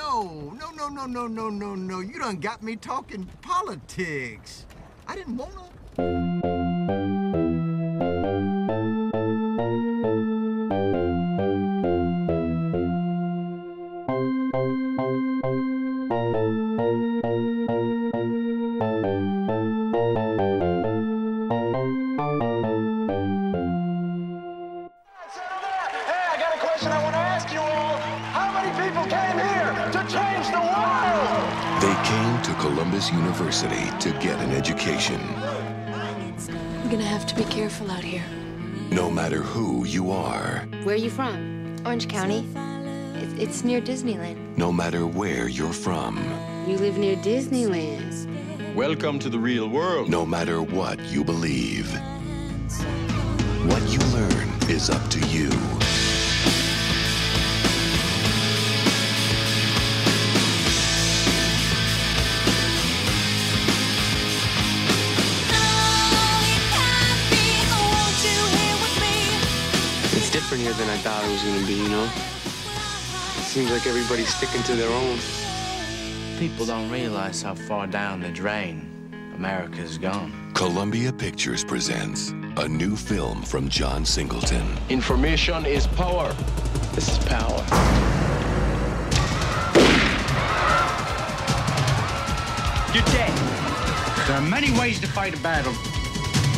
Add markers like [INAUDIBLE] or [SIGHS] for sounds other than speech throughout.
no, no, no, no, no, no, no, no. You done got me talking politics. I didn't wanna. Hey, to get an education. We're gonna have to be careful out here. No matter who you are, Where are you from? Orange County. It's, it's near Disneyland. no matter where you're from, You live near Disneyland. Welcome to the real world. no matter what you believe, what you learn is up to you. Different here than I thought it was gonna be, you know? It seems like everybody's sticking to their own. People don't realize how far down the drain America's gone. Columbia Pictures presents a new film from John Singleton. Information is power. This is power. You're dead. There are many ways to fight a battle.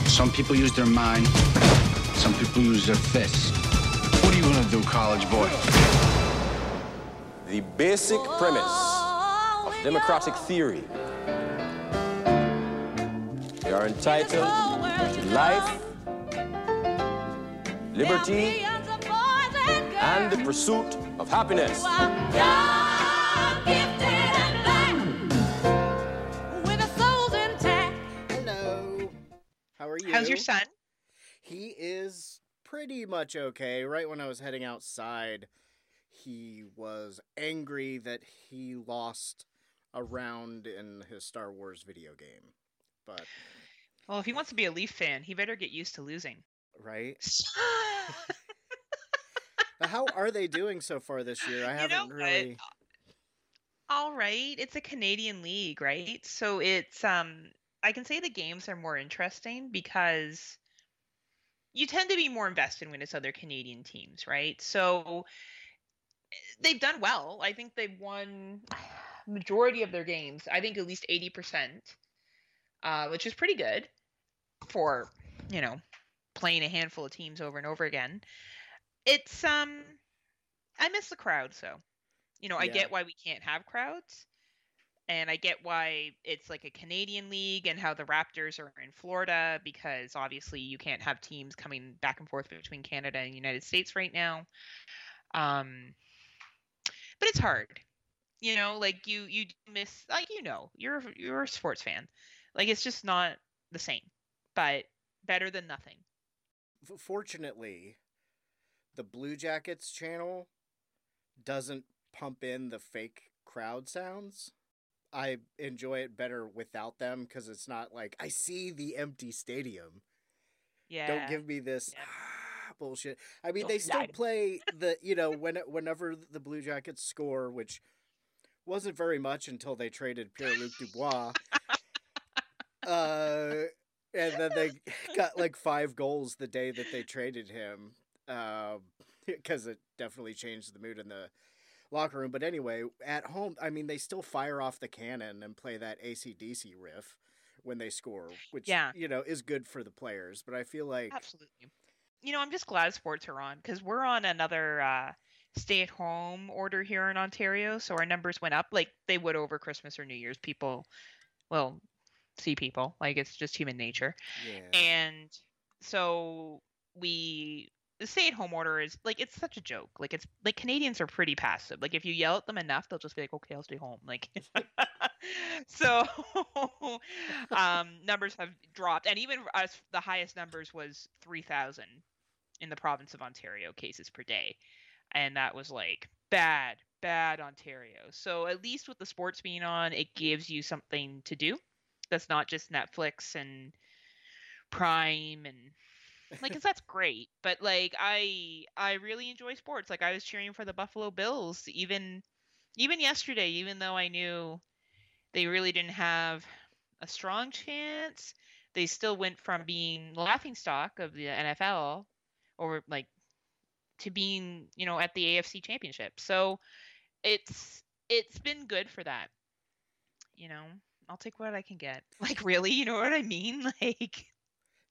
Some people use their mind. Some people use their fists. Do, college boy? The basic premise of democratic theory. You are entitled to life, liberty, and the pursuit of happiness. Hello. How are you? How's your son? He is pretty much okay. Right when I was heading outside, he was angry that he lost a round in his Star Wars video game. But, Well, if he wants to be a Leaf fan, he better get used to losing. right? [LAUGHS] How are they doing so far this year? I You haven't really. All right, it's a Canadian league, right? So it's um I can say the games are more interesting because you tend to be more invested when it's other Canadian teams, right? So they've done well. I think they've won [SIGHS] majority of their games. I think at least 80%, uh, which is pretty good for, you know, playing a handful of teams over and over again. It's um I miss the crowd, so you know, I Yeah. get why we can't have crowds. And I get why it's like a Canadian league and how the Raptors are in Florida because obviously you can't have teams coming back and forth between Canada and United States right now. Um but it's hard. You know, like you you miss like you know, you're you're a sports fan. Like it's just not the same. But better than nothing. Fortunately, the Blue Jackets channel doesn't pump in the fake crowd sounds. I enjoy it better without them because it's not like I see the empty stadium. Yeah. Don't give me this "Ah," bullshit. I mean, Don't they still lie. [LAUGHS] play the you know when whenever the Blue Jackets score, which wasn't very much until they traded Pierre Luc Dubois. uh, and then they [LAUGHS] got like five goals the day that they traded him, [LAUGHS] because it definitely changed the mood in the locker room. But anyway, at home, I mean, they still fire off the cannon and play that ACDC riff when they score, which Yeah. you know is good for the players. But I feel like Absolutely. You know, I'm just glad sports are on because we're on another uh, stay at home order here in Ontario. So our numbers went up like they would over Christmas or New Year's. People, well, see people. Like it's just human nature. yeah, And so we. The stay at home order is like it's such a joke. Like it's like Canadians are pretty passive. Like if you yell at them enough, they'll just be like, "Okay, I'll stay home." Like [LAUGHS] so [LAUGHS] um numbers have dropped and even us the highest numbers was 3000 in the province of Ontario cases per day and that was like bad bad Ontario so at least with the sports being on it gives you something to do that's not just Netflix and Prime and like 'cause that's great but like I I really enjoy sports like I was cheering for the Buffalo Bills even even yesterday, even though I knew they really didn't have a strong chance, they still went from being laughing stock of the NFL or like to being, you know, at the AFC championship. So it's it's been good for that. You know, I'll take what I can get. [LAUGHS] Like really, you know what I mean? [LAUGHS] Like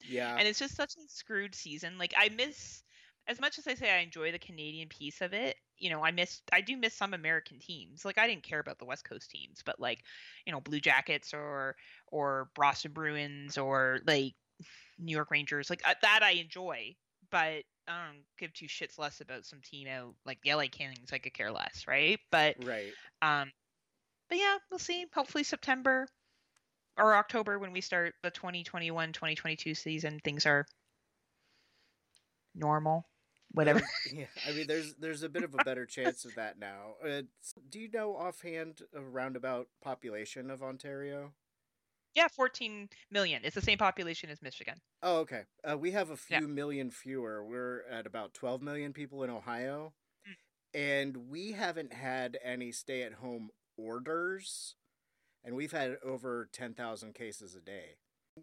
Yeah. and it's just such a screwed season. Like I miss as much as I say I enjoy the Canadian piece of it, you know, I miss I do miss some American teams. Like I didn't care about the West Coast teams, but like, you know, Blue Jackets or or Boston Bruins or like New York Rangers, like uh, that I enjoy, but I don't give two shits less about some team out like the LA Kings. I could care less, right? But right. um, but yeah, we'll see. Hopefully September or October when we start the 2021-2022 season, things are normal. Whatever. [LAUGHS] Yeah, I mean, there's there's a bit of a better chance of that now. Uh, do you know offhand a roundabout population of Ontario? yeah, 14 million. It's the same population as Michigan. Oh, okay. Uh, we have a few Yeah. million fewer. We're at about 12 million people in Ohio. Mm. And we haven't had any stay at home orders. And we've had over 10,000 cases a day.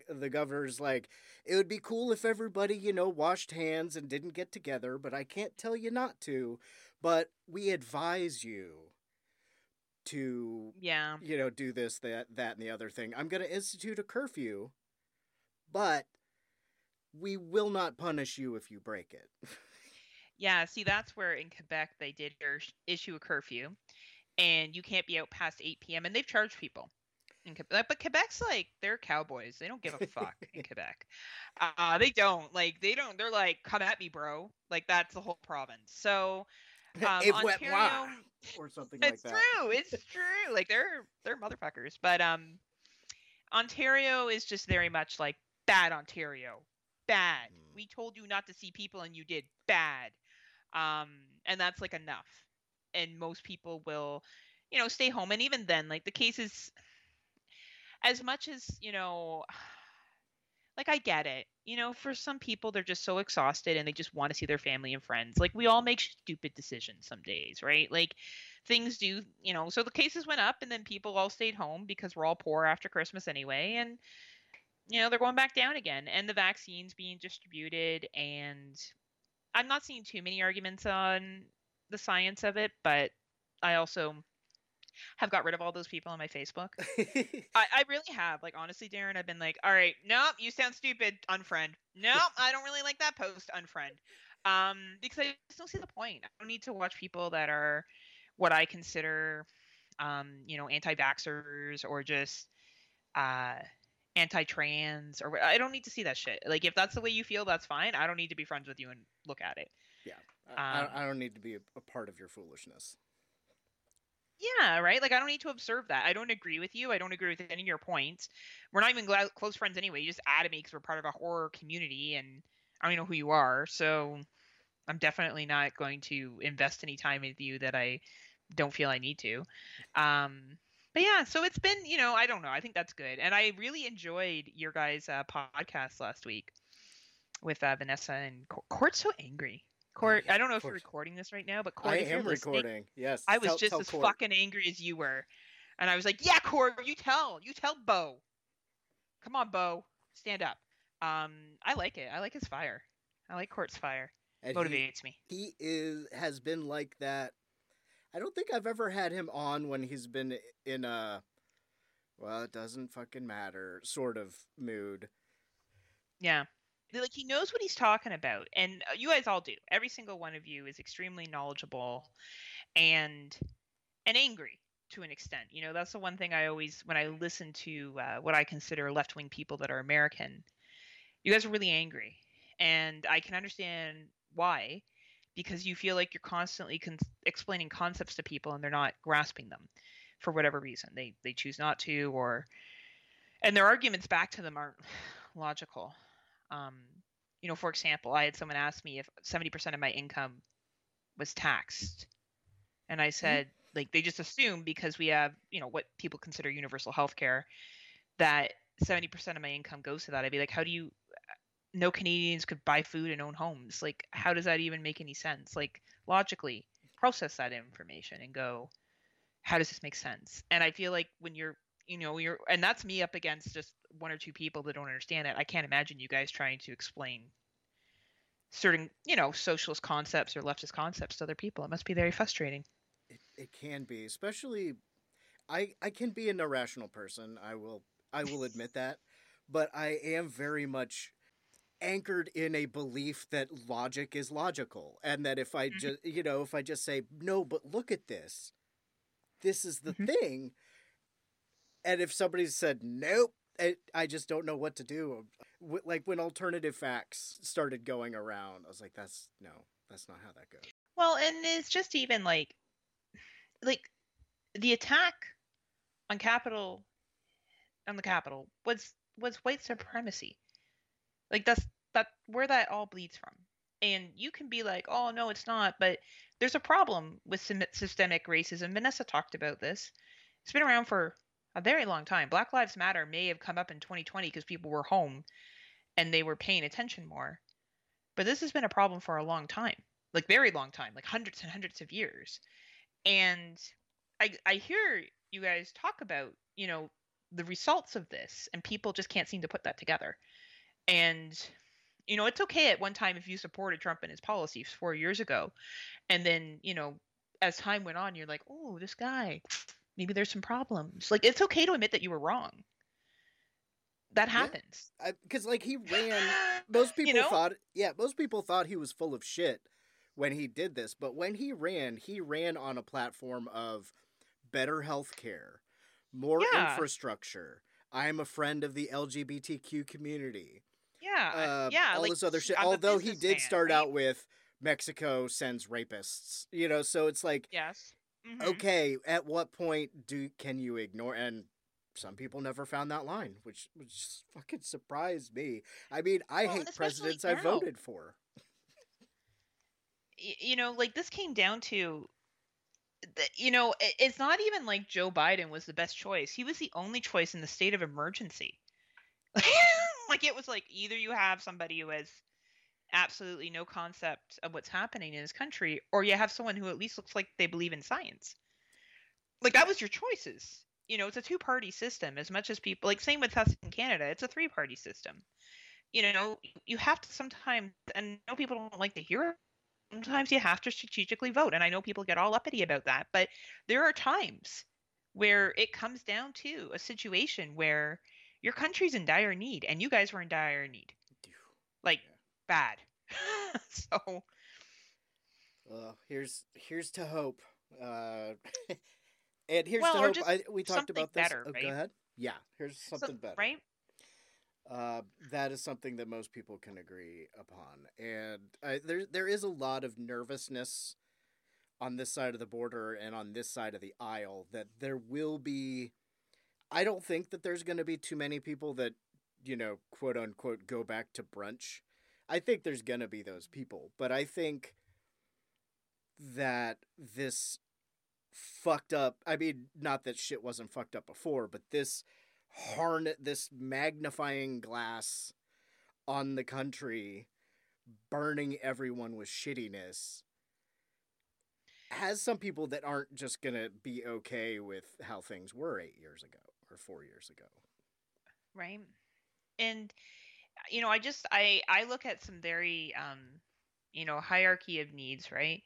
The governor's like, it would be cool if everybody, you know, washed hands and didn't get together, but I can't tell you not to. But we advise you to Yeah. you know, do this, that, that, and the other thing. I'm going to institute a curfew, but we will not punish you if you break it. [LAUGHS] Yeah, see, that's where in Quebec they did issue a curfew, and you can't be out past 8 p.m. and they've charged people. In Quebec, but Quebec's like they're cowboys. They don't give a fuck in [LAUGHS] Quebec. Uh, they don't like they don't. They're like, come at me, bro. Like that's the whole province. So um, Ontario, or something like it's that. true. It's true. Like they're they're motherfuckers. But um, Ontario is just very much like bad Ontario. Bad. Mm. We told you not to see people and you did bad. Um, and that's like enough. And most people will, you know, stay home. And even then, like the cases, as much as you know, [SIGHS] like I get it. You know, for some people, they're just so exhausted and they just want to see their family and friends. Like we all make stupid decisions some days, right? Like things do, you know. So the cases went up, and then people all stayed home because we're all poor after Christmas anyway, and you know they're going back down again. And the vaccines being distributed, and I'm not seeing too many arguments on the science of it, but I also have got rid of all those people on my Facebook. [LAUGHS] I, I really have. Like honestly, Daeron, I've been like, all right, nope, you sound stupid, unfriend. Nope, I don't really like that post, unfriend. Um, because I just don't see the point. I don't need to watch people that are what I consider um, you know, anti-vaxxers or just uh anti-trans or I don't need to see that shit. Like if that's the way you feel, that's fine. I don't need to be friends with you and look at it. yeah. I, Um, I don't need to be a, a part of your foolishness. Yeah, right. Like I don't need to observe that. I don't agree with you. I don't agree with any of your points. We're not even gla- close friends anyway. You just added me because we're part of a horror community, and I don't even know who you are. So I'm definitely not going to invest any time with you that I don't feel I need to. Um, but yeah, so it's been, you know, I don't know. I think that's good, and I really enjoyed your guys' uh, podcast last week with uh, Vanessa and Court. So angry. Court, I don't know if you're recording this right now, but Court, I am recording. Yes. I was tell- just tell as Court. fucking angry as you were. And I was like, yeah, Cord, you tell. You tell Bo. Come on, Bo. Stand up. Um, I like it. I like his fire. I like Court's fire. And he- Motivates me. He is has been like that. I don't think I've ever had him on when he's been in a well, it doesn't fucking matter sort of mood. Yeah. Like he knows what he's talking about. And uh, you guys all do. Every single one of you is extremely knowledgeable and and angry to an extent. You know, that's the one thing I always when I listen to uh, what I consider left-wing people that are American, you guys are really angry. And I can understand why because you feel like you're constantly con- explaining concepts to people and they're not grasping them for whatever reason. They they choose not to or and their arguments back to them aren't [SIGHS] logical. Um, you know, for example, I had someone ask me if 70% of my income was taxed. And I said, like, they just assume because we have, you know, what people consider universal health care, that 70% of my income goes to that. I'd be like, how do you, no Canadians could buy food and own homes? Like, how does that even make any sense? Like, logically, process that information and go, how does this make sense? And I feel like when you're you know you're and that's me up against just one or two people that don't understand it. I can't imagine you guys trying to explain certain you know socialist concepts or leftist concepts to other people. It must be very frustrating. It, it can be, especially I I can be an irrational person. I will I will [LAUGHS] admit that, but I am very much anchored in a belief that logic is logical and that if I mm-hmm. just you know if I just say no, but look at this, this is the mm-hmm. thing, and if somebody said nope, I, just don't know what to do. Like when alternative facts started going around, I was like, that's no, that's not how that goes. Well, and it's just even like like the attack on Capitol on the Capitol was was white supremacy. Like that's that where that all bleeds from. And you can be like, "Oh no, it's not," but there's a problem with systemic racism. Vanessa talked about this. It's been around for a very long time. Black Lives Matter may have come up in 2020 because people were home and they were paying attention more. But this has been a problem for a long time. Like very long time, like hundreds and hundreds of years. And I I hear you guys talk about, you know, the results of this and people just can't seem to put that together. And you know, it's okay at one time if you supported Trump and his policies 4 years ago and then, you know, as time went on you're like, "Oh, this guy, maybe there's some problems." Like it's okay to admit that you were wrong. That happens. Because like he ran, [LAUGHS] most people know? thought, yeah, most people thought he was full of shit when he did this. But when he ran, he ran on a platform of better health care, more Yeah. infrastructure. I am a friend of the LGBTQ community. Yeah, Uh, yeah, all like, this other shit. I'm Although he did businessman, start right? out with Mexico sends rapists, you know. So it's like, Yes. Mhm. okay, at what point do can you ignore? And some people never found that line, which which fucking surprised me. I mean, I Well, hate presidents I voted for. you know, like this came down to, you know, it's not even like Joe Biden was the best choice. He was the only choice in the state of emergency. [LAUGHS] like it was like either you have somebody who has absolutely no concept of what's happening in his country, or you have someone who at least looks like they believe in science. Like that was your choices. You know, it's a two-party system. As much as people like same with us in Canada, it's a three-party system. You know, you have to sometimes, and I know people don't like to hear it sometimes you have to strategically vote and i know people get all uppity about that but there are times where it comes down to a situation where your country's in dire need and you guys were in dire need like bad [LAUGHS] so Well, here's here's to hope. Uh, [LAUGHS] and here's Well, to hope. I, we talked about this. better, oh, right? Go ahead. Yeah, here's so- something better. right Uh, that is something that most people can agree upon, and uh, there there is a lot of nervousness on this side of the border and on this side of the aisle that there will be. I don't think that there's going to be too many people that you know, quote unquote, go back to brunch. I think there's going to be those people, but I think that this fucked up. I mean, not that shit wasn't fucked up before, but this harness, this magnifying glass on the country, burning everyone with shittiness, has some people that aren't just gonna be okay with how things were eight years ago or four years ago. right and you know i just i i look at some very um you know hierarchy of needs right?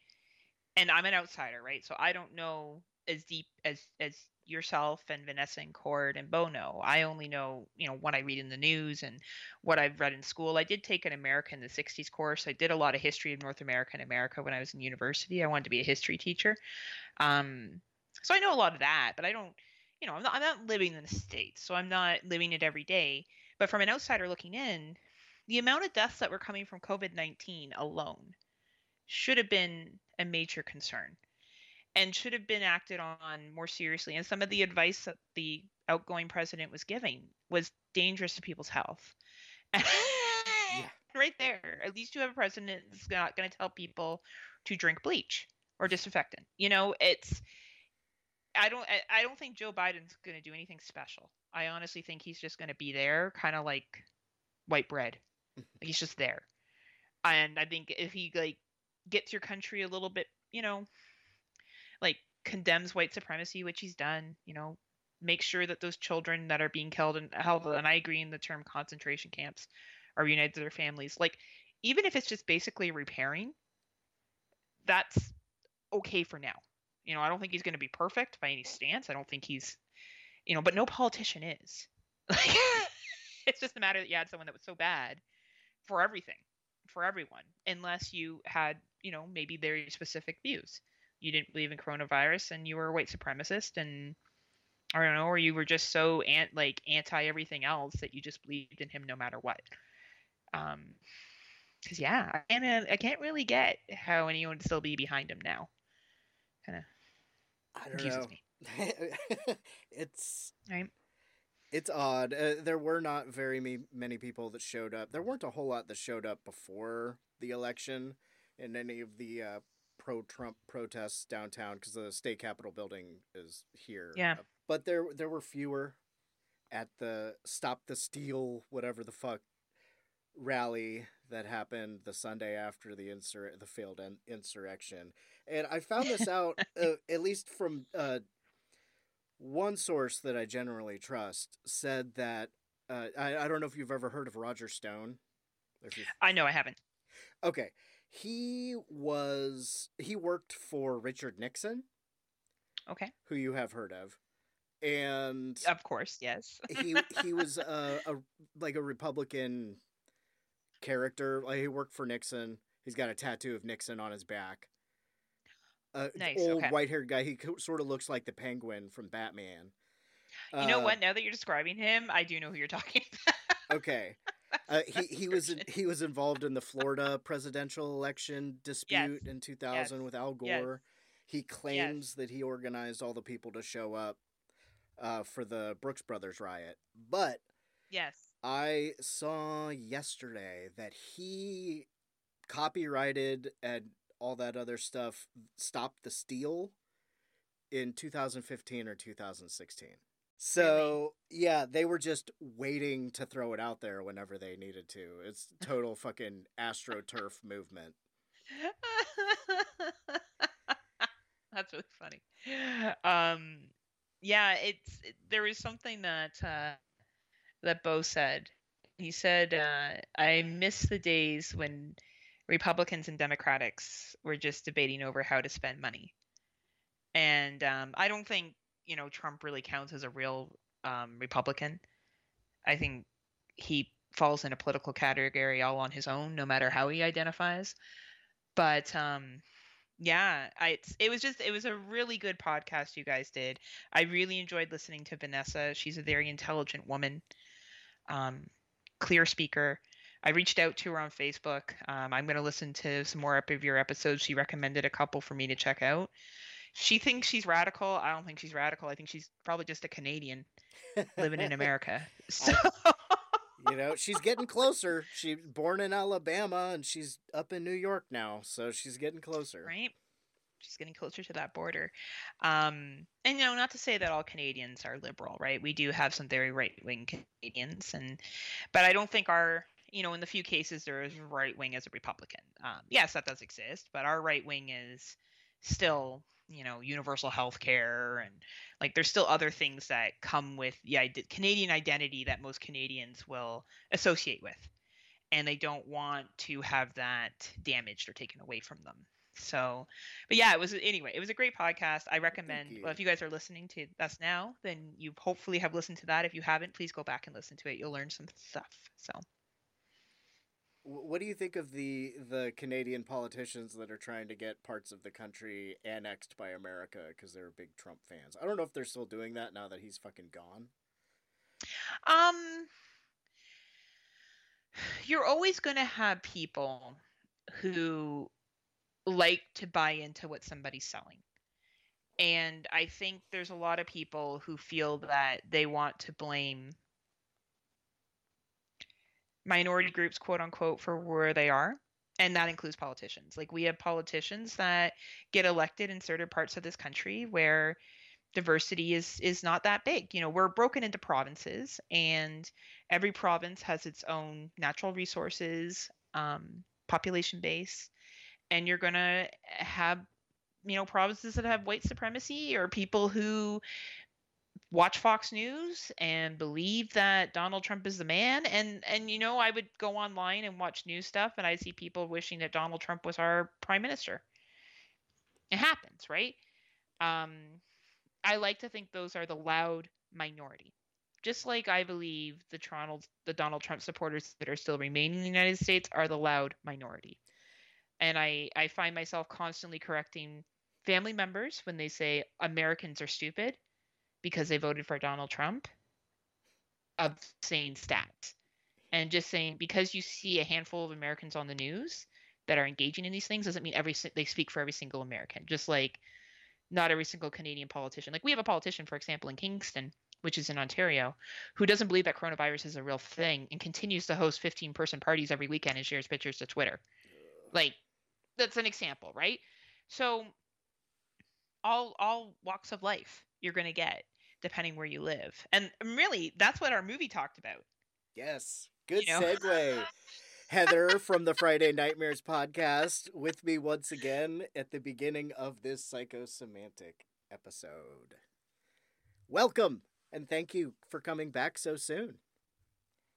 And i'm an outsider right? So i don't know as deep as as yourself and vanessa and cord and bo know. I only know you know what i read in the news and what i've read in school. I did take an america in the 60s course. I did a lot of history of north america and america when i was in university. I wanted to be a history teacher. Um so i know a lot of that but i don't you know i'm not, I'm not living in the states so i'm not living it every day but from an outsider looking in, the amount of deaths that were coming from COVID 19 alone should have been a major concern and should have been acted on more seriously. And some of the advice that the outgoing president was giving was dangerous to people's health. [LAUGHS] yeah. Right there. At least you have a president that's not going to tell people to drink bleach or disinfectant. You know, it's. I don't. I- I don't think Joe Biden's going to do anything special. I honestly think he's just going to be there, kind of like white bread. [LAUGHS] He's just there, and I think if he like gets your country a little bit, you know, like condemns white supremacy, which he's done. You know, make sure that those children that are being killed and held, and I agree in the term concentration camps, are reunited to their families. Like, even if it's just basically repairing, that's okay for now. You know, I don't think he's going to be perfect by any stance. I don't think he's, you know, but no politician is. [LAUGHS] Like, [LAUGHS] it's just a matter that you had someone that was so bad for everything, for everyone, unless you had, you know, maybe very specific views. You didn't believe in coronavirus and you were a white supremacist and I don't know, or you were just so ant like anti everything else that you just believed in him no matter what. Um, because yeah, I can't I can't really get how anyone would still be behind him now. Kind of I don't confuses know. me. [LAUGHS] it's Right. it's odd. Uh, there were not very me- many people that showed up. There weren't a whole lot that showed up before the election in any of the uh, pro-Trump protests downtown because the state capitol building is here. Yeah. Uh, but there there were fewer at the Stop the Steal whatever the fuck rally that happened the Sunday after the insur- the failed in- insurrection. And I found this [LAUGHS] out uh, at least from uh, one source that I generally trust said that uh, I, I don't know if you've ever heard of Roger Stone. If I know I haven't. Okay. He was he worked for Richard Nixon, Okay. who you have heard of. And Of course, yes. he he [LAUGHS] was a, a like a Republican character. Like he worked for Nixon. He's got a tattoo of Nixon on his back. Uh, Nice, old okay. white-haired guy. He sort of looks like the Penguin from Batman. You know Uh, what? Now that you're describing him, I do know who you're [LAUGHS] talking about. Okay. [LAUGHS] Uh, he he was in, he was involved in the Florida presidential election dispute in 2000 Yes. with Al Yes. Gore. He claims that he organized all the people to show up uh, for the Brooks Brothers riot. But Yes. I saw yesterday that he copyrighted and all that other stuff Stop the Steal in 2015 or 2016. So, yeah, they were just waiting to throw it out there whenever they needed to. It's total fucking astroturf [LAUGHS] movement. [LAUGHS] That's really funny. Um, yeah, it's it- there was something that uh, that Bo said. He said, uh, "I miss the days when Republicans and Democrats were just debating over how to spend money." And um, I don't think you know Trump really counts as a real um, Republican. I think he falls in a political category all on his own, no matter how he identifies. But um, yeah, I it's, it was just it was a really good podcast you guys did. I really enjoyed listening to Vanessa. She's a very intelligent woman, um, clear speaker. I reached out to her on Facebook. Um, I'm going to listen to some more of your episodes. She recommended a couple for me to check out. She thinks she's radical. I don't think she's radical. I think she's probably just a Canadian living in [LAUGHS] America. So [LAUGHS] You know, she's getting closer. She's born in Alabama and she's up in New York now, so she's getting closer. right she's getting closer to that border um and you know not to say that all canadians are liberal right we do have some very right wing canadians and but i don't think our you know in the few cases there is right wing as a republican um yes that does exist but our right wing is still you know universal health care and like there's still other things that come with the canadian identity that most canadians will associate with and they don't want to have that damaged or taken away from them so, but yeah, it was anyway. It was a great podcast. I recommend. Well, if you guys are listening to us now, then you hopefully have listened to that. If you haven't, please go back and listen to it. You'll learn some stuff. So, What do you think of the the Canadian politicians that are trying to get parts of the country annexed by America because they're big Trump fans? I don't know if they're still doing that now that he's fucking gone. um, you're always going to have people who like to buy into what somebody's selling. And I think there's a lot of people who feel that they want to blame minority groups, quote unquote, for where they are. And that includes politicians. Like we have politicians that get elected in certain parts of this country where diversity is is not that big. You know, we're broken into provinces and every province has its own natural resources, um, population base, and you're gonna have you know provinces that have white supremacy or people who watch Fox News and believe that Donald Trump is the man and and you know I would go online and watch news stuff and I see people wishing that Donald Trump was our prime minister. It happens, right? Um I like to think those are the loud minority. Just like I believe the Toronto the Donald Trump supporters that are still remaining in the United States are the loud minority. And I I find myself constantly correcting family members when they say Americans are stupid because they voted for Donald Trump of saying stats and just saying because you see a handful of Americans on the news that are engaging in these things doesn't mean every they speak for every single American. Just like not every single Canadian politician. Like we have a politician, for example, in Kingston, which is in Ontario, who doesn't believe that coronavirus is a real thing and continues to host 15 person parties every weekend and shares pictures to Twitter. Like that's an example, right? So all all walks of life you're going to get depending where you live. And um, really, that's what our movie talked about. Yes. Good You know? segue. Heather from the Friday Nightmares podcast with me once again at the beginning of this psychosemantic episode. Welcome and thank you for coming back so soon.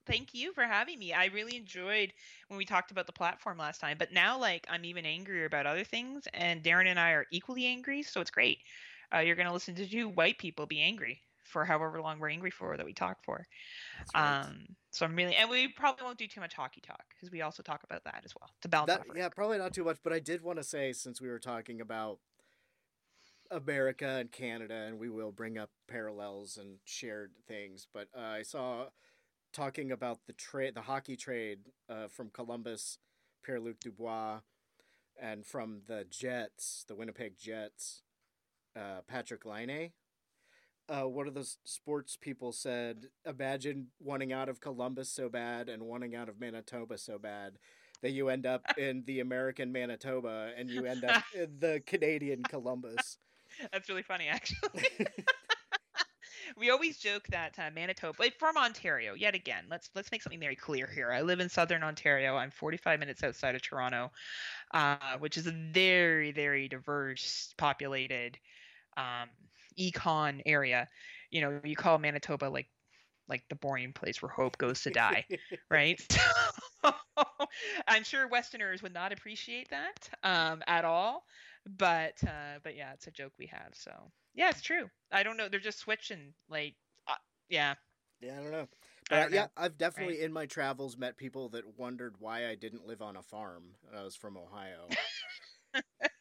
Thank you for having me. I really enjoyed when we talked about the platform last time, but now like I'm even angrier about other things and Daeron and I are equally angry, so it's great. Uh, you're going to listen to two white people be angry for however long we're angry for that we talk for. right. Um, so I'm really, and we probably won't do too much hockey talk because we also talk about that as well to balance That, yeah, probably not too much, but I did want to say since we were talking about America and Canada, and we will bring up parallels and shared things, but uh, I saw talking about the trade, the hockey trade uh, from Columbus, Pierre Luc Dubois, and from the Jets, the Winnipeg Jets, uh, Patrik Laine. Uh, one of the sports people said, "Imagine wanting out of Columbus so bad and wanting out of Manitoba so bad that you end up [LAUGHS] in the American Manitoba and you end up in the Canadian Columbus." [LAUGHS] That's really funny, actually. [LAUGHS] we always joke that uh, Manitoba, like from Ontario, yet again. Let's let's make something very clear here. I live in southern Ontario. I'm 45 minutes outside of Toronto, uh, which is a very very diverse, populated, um, econ area. You know, you call Manitoba like like the boring place where hope goes to die, [LAUGHS] right? So, [LAUGHS] I'm sure Westerners would not appreciate that um, at all, but uh, but yeah, it's a joke we have. So yeah, it's true. I don't know. They're just switching. Like, uh, yeah. Yeah, I don't know. But don't yeah, know, I've definitely right? in my travels met people that wondered why I didn't live on a farm. I was from Ohio. [LAUGHS]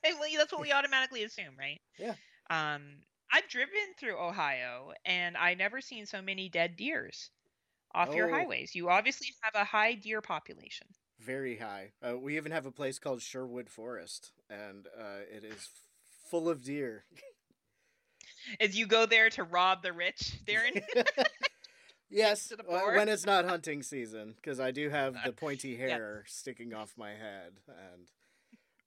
Well, that's what we automatically assume, right? Yeah. Um, I've driven through Ohio, and I never seen so many dead deers off your Oh. highways. You obviously have a high deer population. Very high. Uh, we even have a place called Sherwood Forest, and uh, it is full of deer. [LAUGHS] As you go there to rob the rich, Daeron. [LAUGHS] yes, [LAUGHS] the when it's not hunting season, because I do have the pointy hair sticking off my head, and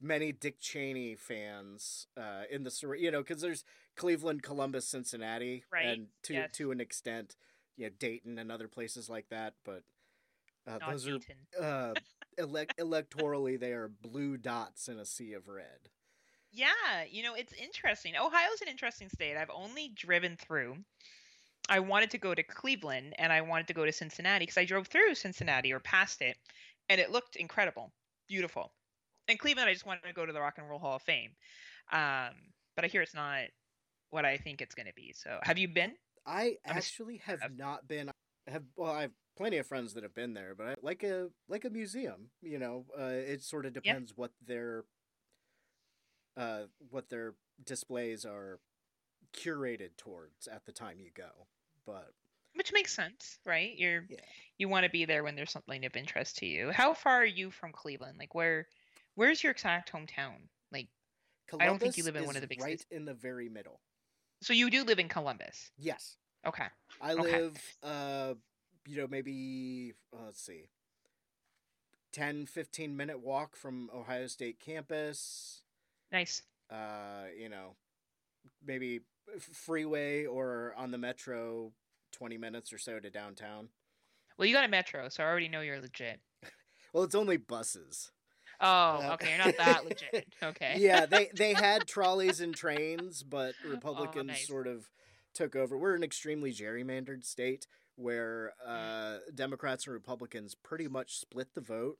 many Dick Cheney fans uh, in the sur- you know because there's Cleveland, Columbus, Cincinnati, Right, and to yes. to an extent, you know, Dayton and other places like that, but. Uh, those Dayton. are uh, [LAUGHS] elec electorally they are blue dots in a sea of red. Yeah, you know, it's interesting. Ohio's an interesting state. I've only driven through. I wanted to go to Cleveland and I wanted to go to Cincinnati because I drove through Cincinnati or past it and it looked incredible, beautiful. In Cleveland, I just wanted to go to the Rock and Roll Hall of Fame. Um, but I hear it's not what I think it's going to be. So, have you been? I I'm a- actually have not been. Have well, I have plenty of friends that have been there, but I, like a like a museum, you know, uh, it sort of depends what their uh, what their displays are curated towards at the time you go. But Which makes sense, right? You're Yeah. you want to be there when there's something of interest to you. How far are you from Cleveland? Like where where's your exact hometown? Like Columbus I don't think you live in one of the big right cities. in the very middle. So you do live in Columbus. Yes, Okay. I Okay. live. Uh, you know, maybe uh, let's see, 10, 15 minute walk from Ohio State campus. Nice. uh, you know, maybe freeway or on the metro, 20 minutes or so to downtown. Well, you got a metro, so I already know you're legit. [LAUGHS] Well, it's only buses. Oh, okay, you're not that legit. [LAUGHS] Okay. yeah, they [LAUGHS] they had trolleys and trains, but Republicans Oh, nice. sort of took over. We're an extremely gerrymandered state where Mm. uh, Democrats and Republicans pretty much split the vote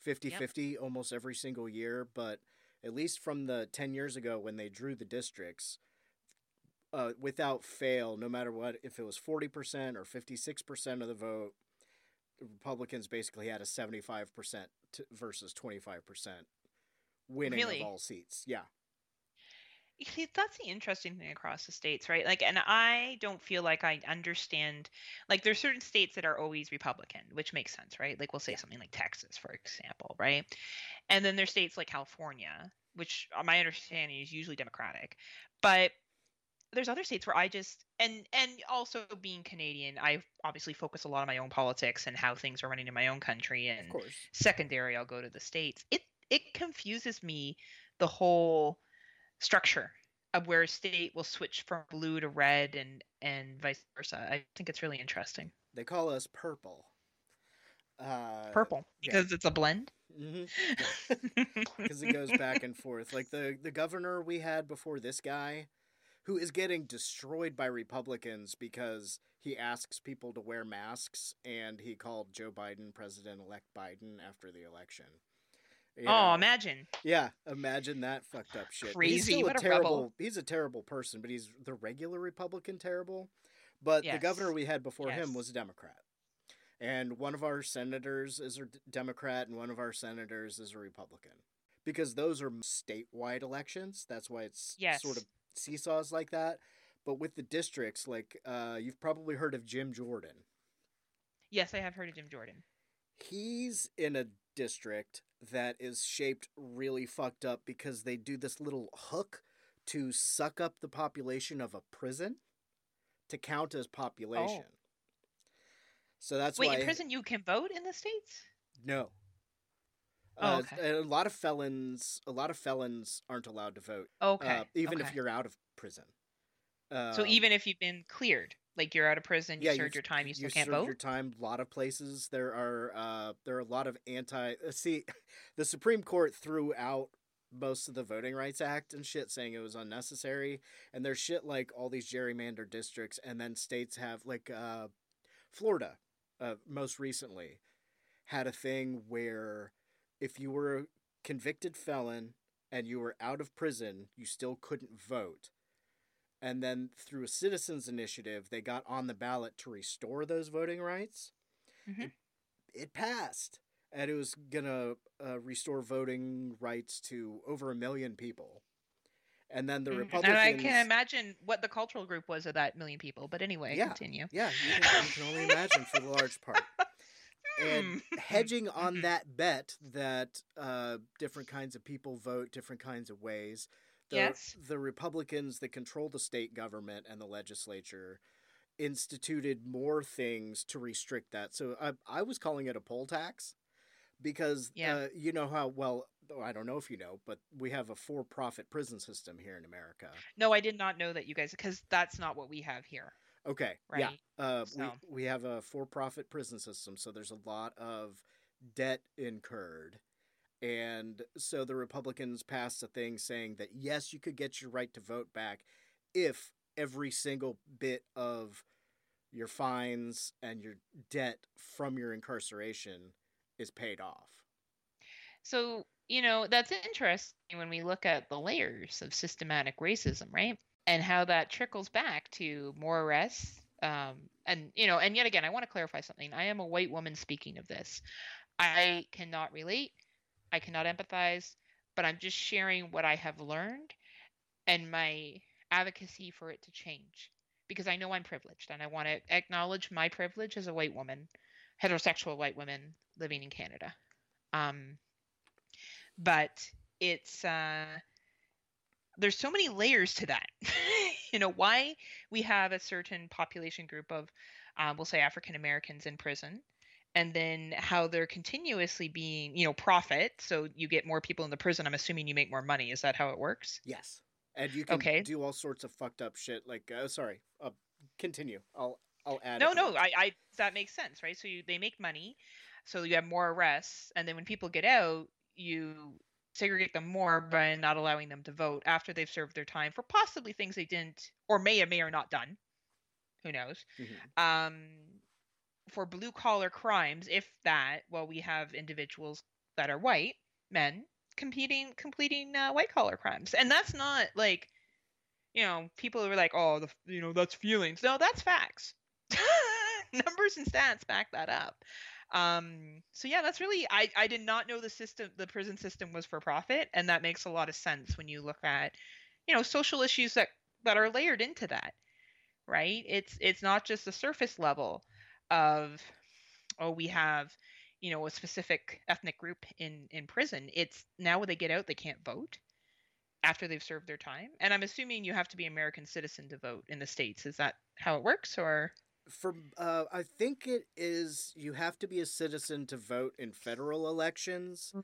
50-50 almost every single year, but at least from the 10 years ago when they drew the districts uh, without fail, no matter what, if it was 40% or 56% of the vote, Republicans basically had a 75% t- versus 25% winning Really? of all seats. Yeah. See, that's the interesting thing across the states, right? Like, and I don't feel like I understand. Like, there's certain states that are always Republican, which makes sense, right? Like, we'll say something like Texas, for example, right? And then there's states like California, which uh, my understanding is usually Democratic, but there's other states where I just and and also being Canadian, I obviously focus a lot on my own politics and how things are running in my own country, and Of course. secondary I'll go to the states. It it confuses me the whole structure of where a state will switch from blue to red and and vice versa. I think it's really interesting. They call us purple. Uh, Purple yeah. because it's a blend. [LAUGHS] because it goes back and forth. Like the the governor we had before this guy, who is getting destroyed by Republicans because he asks people to wear masks, and he called Joe Biden President Elect Biden after the election. You oh, know? imagine. Yeah, imagine that fucked up shit. he's Crazy, what a terrible. rebel. He's a terrible person, but he's the regular Republican terrible. But the governor we had before him was a Democrat, and one of our senators is a Democrat, and one of our senators is a Republican. Because those are statewide elections, that's why it's sort of Yes. Seesaws like that. But with the districts, like uh, you've probably heard of Jim Jordan. Yes, I have heard of Jim Jordan. He's in a district that is shaped really fucked up because they do this little hook to suck up the population of a prison to count as population. So that's Wait, why in prison you can vote in the states? no. Oh, Uh, okay. A lot of felons, a lot of felons aren't allowed to vote. Okay, uh, even if you're out of prison. so Um, even if you've been cleared, like you're out of prison, you yeah, served your time, you still you can't served vote. your time. A lot of places there are uh, there are a lot of anti. uh, See, [LAUGHS] the Supreme Court threw out most of the Voting Rights Act and shit, saying it was unnecessary. And there's shit like all these gerrymandered districts, and then states have like uh, Florida, uh, most recently, had a thing where if you were a convicted felon and you were out of prison, you still couldn't vote and then through a citizens initiative they got on the ballot to restore those voting rights Mhm. it, it passed and it was gonna uh, restore voting rights to over a million people and then the Mhm. republicans And I can imagine what the cultural group was of that million people. But anyway, Yeah. continue. yeah you can, you can only imagine for the large part and Hmm. [LAUGHS] hedging on Mhm. that bet that uh, different kinds of people vote different kinds of ways the, Yes. the republicans that control the state government and the legislature instituted more things to restrict that so i, I was calling it a poll tax because Yeah. uh, you know how well i don't know if you know but we have a for-profit prison system here in america No, I did not know that you guys because that's not what we have here. Okay. Yeah. Right. Uh, So- we, we have a for-profit prison system, so there's a lot of debt incurred. And so the Republicans passed a thing saying that yes, you could get your right to vote back if every single bit of your fines and your debt from your incarceration is paid off. So, you know, that's interesting when we look at the layers of systematic racism, right? And how that trickles back to more arrests. Um, and, you know, and yet again, I want to clarify something. I am a white woman speaking of this. I cannot relate, I cannot empathize, but I'm just sharing what I have learned and my advocacy for it to change because I know I'm privileged and I want to acknowledge my privilege as a white woman, heterosexual white woman living in Canada. Um, but it's uh there's so many layers to that [LAUGHS] you know why we have a certain population group of um, we'll say african americans in prison and then how they're continuously being you know profit so you get more people in the prison i'm assuming you make more money is that how it works Yes. And you can Okay. do all sorts of fucked up shit. Like, uh, sorry, uh, continue. I'll I'll add. no no. I, I that makes sense right so you, they make money so you have more arrests and then when people get out you segregate them more by not allowing them to vote after they've served their time for possibly things they didn't or may have may or not done. Who knows? Mhm. Um, for blue collar crimes, if that, well, we have individuals that are white men competing completing uh, white collar crimes, and that's not like, you know, people who are like, oh, the you know that's feelings. No, that's facts. [LAUGHS] Numbers and stats back that up. Um, so yeah, that's really I I did not know the system the prison system was for profit, and that makes a lot of sense when you look at, you know, social issues that that are layered into that, right? It's it's not just the surface level of, oh, we have, you know, a specific ethnic group in in prison. It's now when they get out, they can't vote after they've served their time, and I'm assuming you have to be American citizen to vote in the states. Is that how it works, or? For uh, I think it is you have to be a citizen to vote in federal elections,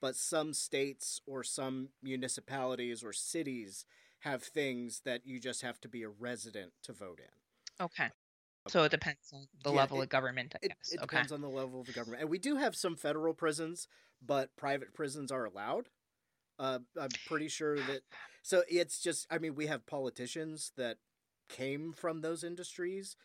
but some states or some municipalities or cities have things that you just have to be a resident to vote in. Okay. So it depends on the Yeah, level it- of government, I It, guess. it okay. depends on the level of the government, and we do have some federal prisons, but private prisons are allowed. Uh, I'm pretty sure that. So it's just, I mean, we have politicians that came from those industries,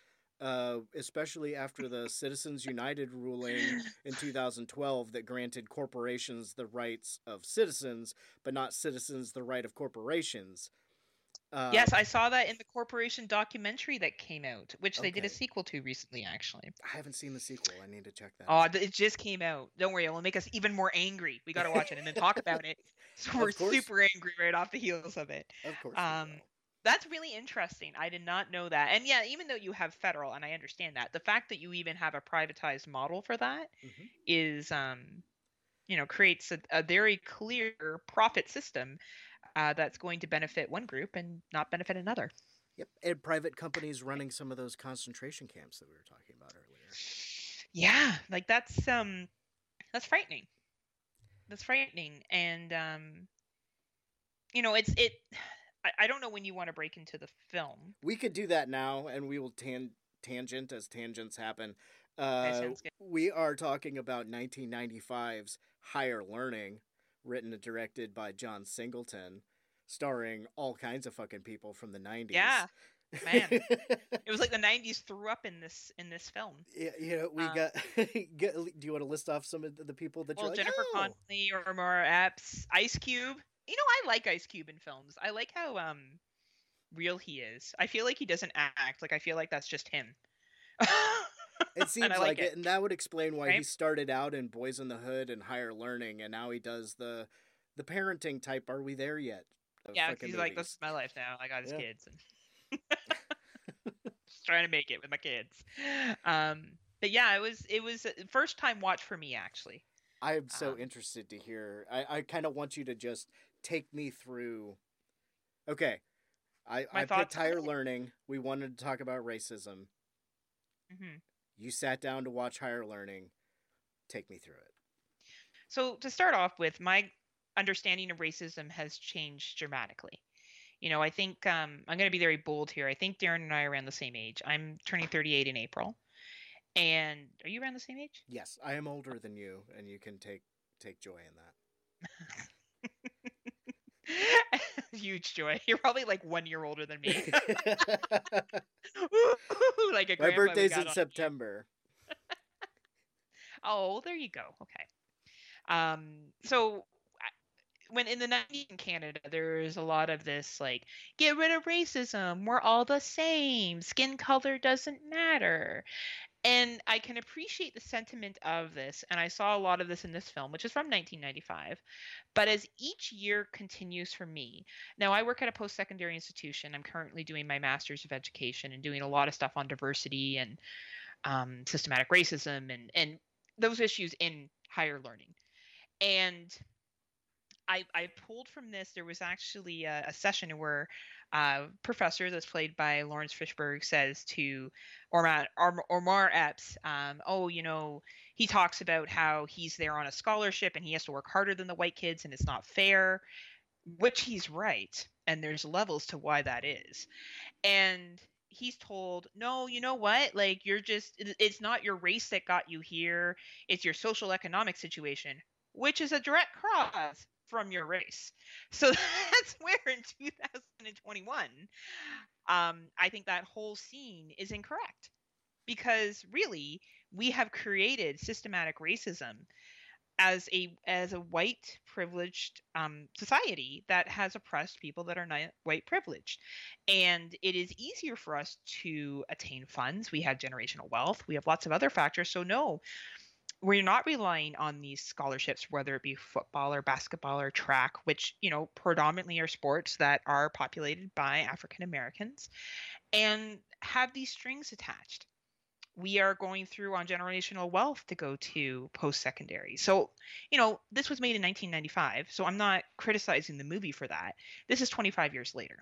uh, especially after the Citizens United ruling [LAUGHS] in 2012 that granted corporations the rights of citizens, but not citizens the right of corporations. Uh, yes, I saw that in the corporation documentary that came out, which they did a sequel to recently, actually. I haven't seen the sequel. I need to check that. Oh, th- it just came out. Don't worry, it will make us even more angry. We got to watch it and then talk about it. [LAUGHS] So we're super angry right off the heels of it. Of course. Um. That's really interesting. I did not know that. And yeah, even though you have federal, and I understand that, the fact that you even have a privatized model for that Mhm. is, um, you know, creates a, a very clear profit system uh, that's going to benefit one group and not benefit another. Yep, and private companies running some of those concentration camps that we were talking about earlier. Yeah, like that's um, that's frightening. That's frightening, and um, you know, it's it. I, I don't know when you want to break into the film. We could do that now, and we will tan- tangent as tangents happen. Uh, we are talking about 1995's Higher Learning, written and directed by John Singleton, starring all kinds of fucking people from the 90s. Yeah, man. [LAUGHS] It was like the '90s threw up in this in this film. Yeah, you know, we Um, got. [LAUGHS] get, do you want to list off some of the- people that Well, you're like, Jennifer "Oh." Connelly or Omar Epps, Ice Cube. You know, I like Ice Cube in films. I like how um real he is. I feel like he doesn't act. Like I feel like that's just him. [LAUGHS] It seems like, like it. it. and that would explain why he started out in Boyz n the Hood and Higher Learning, and now he does the the parenting type. Are we there yet? yeah, he's like, this is my life now. I got his Yeah. kids and just [LAUGHS] trying to make it with my kids. Um, but yeah, it was it was a first time watch for me actually. I'm so um, interested to hear. I, I kind of want you to just take me through. Okay, I My I picked Higher? Learning. We wanted to talk about racism. hmm You sat down to watch Higher Learning. Take me through it. So to start off with, my understanding of racism has changed dramatically. You know, I think um, I'm going to be very bold here. I think Daeron and I are around the same age. I'm turning 38 in April, and are you around the same age? Yes, I am older than you, and you can take take joy in [LAUGHS] [LAUGHS] Huge joy. You're probably like one year older than me. [LAUGHS] like a My birthday's in on- September. [LAUGHS] Oh, there you go. Okay. Um, so when in the 90s in Canada, there's a lot of this like, get rid of racism. We're all the same. Skin color doesn't matter. And I can appreciate the sentiment of this. And I saw a lot of this in this film, which is from 1995. But as each year continues for me, now I work at a post secondary institution. I'm currently doing my master's of education and doing a lot of stuff on diversity and um, systematic racism and, and those issues in higher learning. And I, I pulled from this, there was actually a, a session where uh, professor that's played by Laurence Fishburne says to Omar, Omar Epps, um, oh, you know, he talks about how he's there on a scholarship and he has to work harder than the white kids and it's not fair, which he's right. And there's levels to why that is. And he's told, no, you know what? Like, you're just, it's not your race that got you here, it's your social economic situation. which is a direct cross from your race. So [LAUGHS] that's where in 2021, um, I think that whole scene is incorrect. Because really we have created systematic racism as a as a white privileged um, society that has oppressed people that are not white privileged. And it is easier for us to attain funds. We have generational wealth. We have lots of other factors. So no we're not relying on these scholarships whether it be football or basketball or track which you know predominantly are sports that are populated by african americans and have these strings attached we are going through on generational wealth to go to post secondary. So, you know, this was made in 1995, so I'm not criticizing the movie for that. This is 25 years later.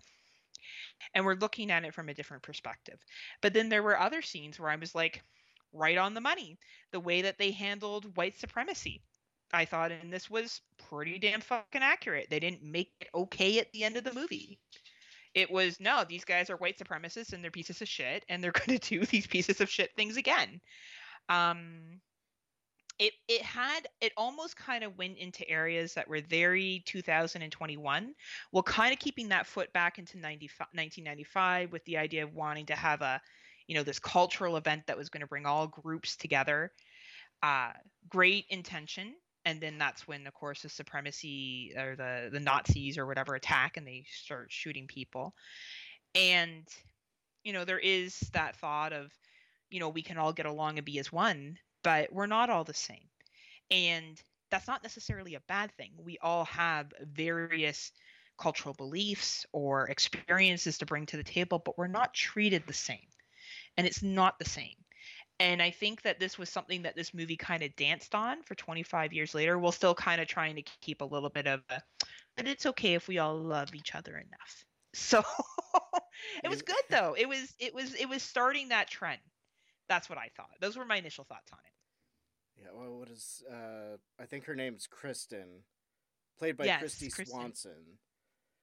And we're looking at it from a different perspective. But then there were other scenes where I was like, right on the money. The way that they handled white supremacy. I thought, and this was pretty damn fucking accurate. They didn't make it okay at the end of the movie. It was no, these guys are white supremacists and they're pieces of shit, and they're [LAUGHS] going to do these pieces of shit things again. Um, it it had it almost kind of went into areas that were very 2021 while kind of keeping that foot back into 1995 with the idea of wanting to have a you know this cultural event that was going to bring all groups together uh, great intention. And then that's when of course the supremacy or the the nazis or whatever attack and they start shooting people. And you know there is that thought of you know we can all get along and be as one but we're not all the same. And that's not necessarily a bad thing. We all have various cultural beliefs or experiences to bring to the table but we're not treated the same and it's not the same and I think that this was something that this movie kind of danced on for 25 years later, while still kind of trying to keep a little bit of a, but it's okay if we all love each other enough. [LAUGHS] So it was good though. It was it was it was starting that trend. That's what I thought. Those were my initial thoughts on it. Yeah, well, what is uh I think her name's Kristen, played by Yes, Kristy Kristen. Swanson.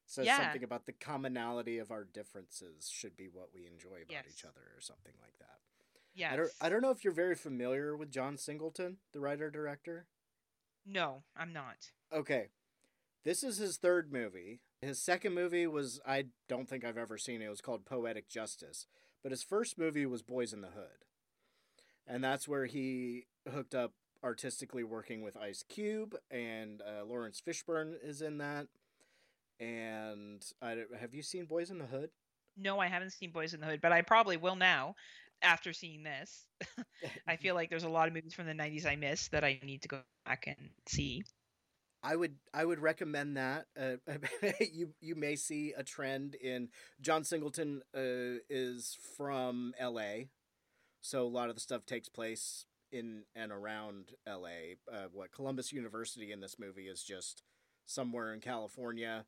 Says Yeah. something about the commonality of our differences should be what we enjoy about each other or something like that. Yeah. I don't I don't know if you're very familiar with John Singleton, the writer director. No, I'm not. Okay. This is his third movie. His second movie was I don't think I've ever seen it. It was called Poetic Justice. But his first movie was Boyz n the Hood. And that's where he hooked up artistically working with Ice Cube and uh, Laurence Fishburne is in that. And I, have you seen Boyz n the Hood? No, I haven't seen Boyz n the Hood, but I probably will now after seeing this. [LAUGHS] [LAUGHS] I feel like there's a lot of movies from the 90s I missed that I need to go back and see. I would I would recommend that. Uh, [LAUGHS] you you may see a trend in John Singleton uh, is from L.A., so a lot of the stuff takes place in and around L.A. Uh, what Columbus University in this movie is just somewhere in California,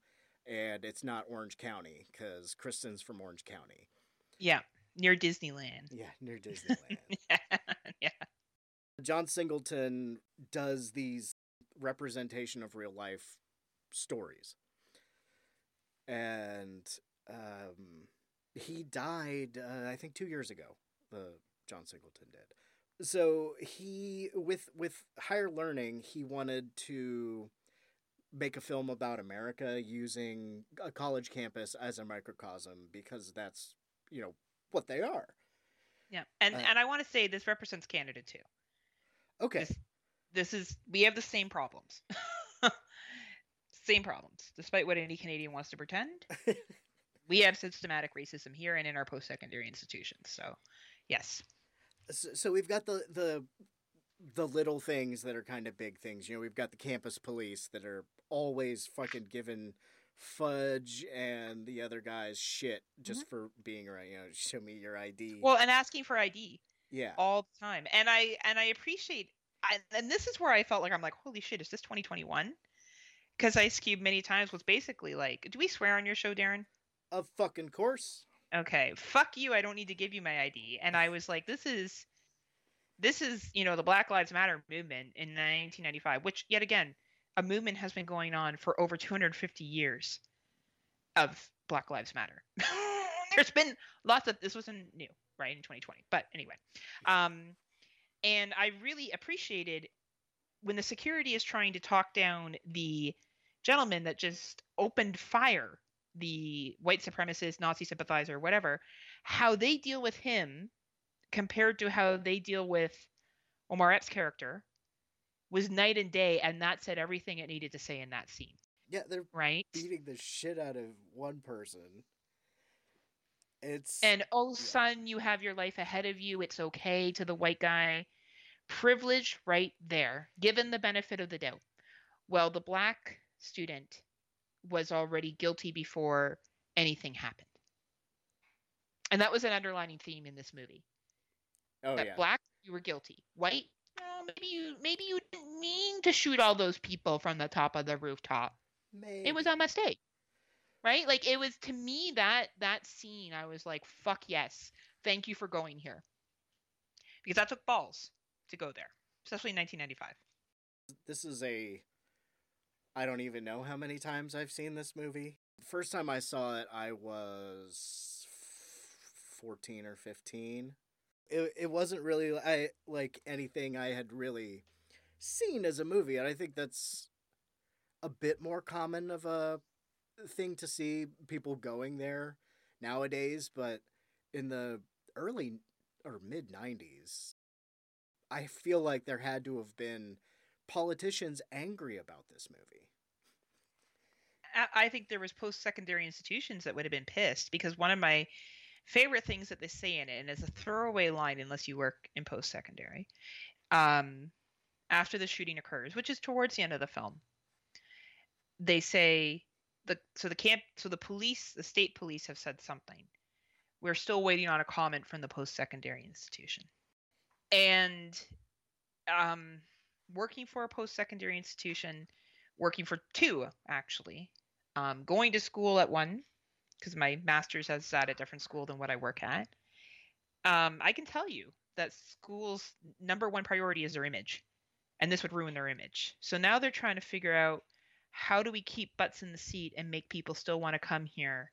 and it's not Orange County because Kristen's from Orange County. Yeah, near Disneyland. Yeah, near [LAUGHS] Disneyland. yeah. John Singleton does these representation of real life stories. And um, he died, uh, I think, two years ago. The John Singleton did. So he, with with higher learning, he wanted to make a film about America using a college campus as a microcosm because that's you know what they are. Yeah. And Uh, and I want to say this represents Canada too. Okay. This, this is we have the same problems. [LAUGHS] same problems, despite what any Canadian wants to pretend. [LAUGHS] we have systematic racism here and in our post-secondary institutions. So, yes. so, so we've got the the the little things that are kind of big things. You know, we've got the campus police that are always fucking giving fudge and the other guys shit just mm-hmm. for being around. You know, [LAUGHS] show me your ID. Well, and asking for ID yeah, all the time. And I and I appreciate I, and this is where I felt like I'm like, holy shit, is this 2021? Because Ice Cube many times was basically like, do we swear on your show, Daeron? of fucking course. okay, fuck you, I don't need to give you my ID. And I was like, this is this is, you know, the Black Lives Matter movement in 1995, which yet again, a movement has been going on for over 250 years of Black Lives Matter. [LAUGHS] There's been lots of this wasn't new, right, in 2020. But anyway. Um and I really appreciated when the security is trying to talk down the gentleman that just opened fire, the white supremacist, Nazi sympathizer, whatever, how they deal with him compared to how they deal with Omar Epps' character was night and day, and that said everything it needed to say in that scene. Yeah, they're right beating the shit out of one person. It's and all of a sudden you have your life ahead of you. It's okay to the white guy. Privilege right there, given the benefit of the doubt. Well, the black student was already guilty before anything happened. And that was an underlining theme in this movie. Oh that yeah. black, you were guilty. White, oh, maybe you maybe you didn't mean to shoot all those people from the top of the rooftop. Maybe. It was a mistake. Right? Like it was to me that that scene I was like, fuck yes. Thank you for going here. Because that took balls to go there, especially in 1995. This is a I don't even know how many times I've seen this movie. First time I saw it I was 14 or 15. It it wasn't really I like anything I had really seen as a movie and I think that's a bit more common of a thing to see people going there nowadays, but in the early or mid 90s, I feel like there had to have been politicians angry about this movie. I- think there was post-secondary institutions that would have been pissed because one of my favorite things that they say in it, and it's a throwaway line unless you work in post-secondary, um, after the shooting occurs, which is towards the end of the film, they say the so the camp so the police the state police have said something. We're still waiting on a comment from the post-secondary institution, and um, working for a post-secondary institution, working for two actually, um, going to school at one because my master's has at a different school than what I work at. Um, I can tell you that school's number one priority is their image, and this would ruin their image. So now they're trying to figure out how do we keep butts in the seat and make people still want to come here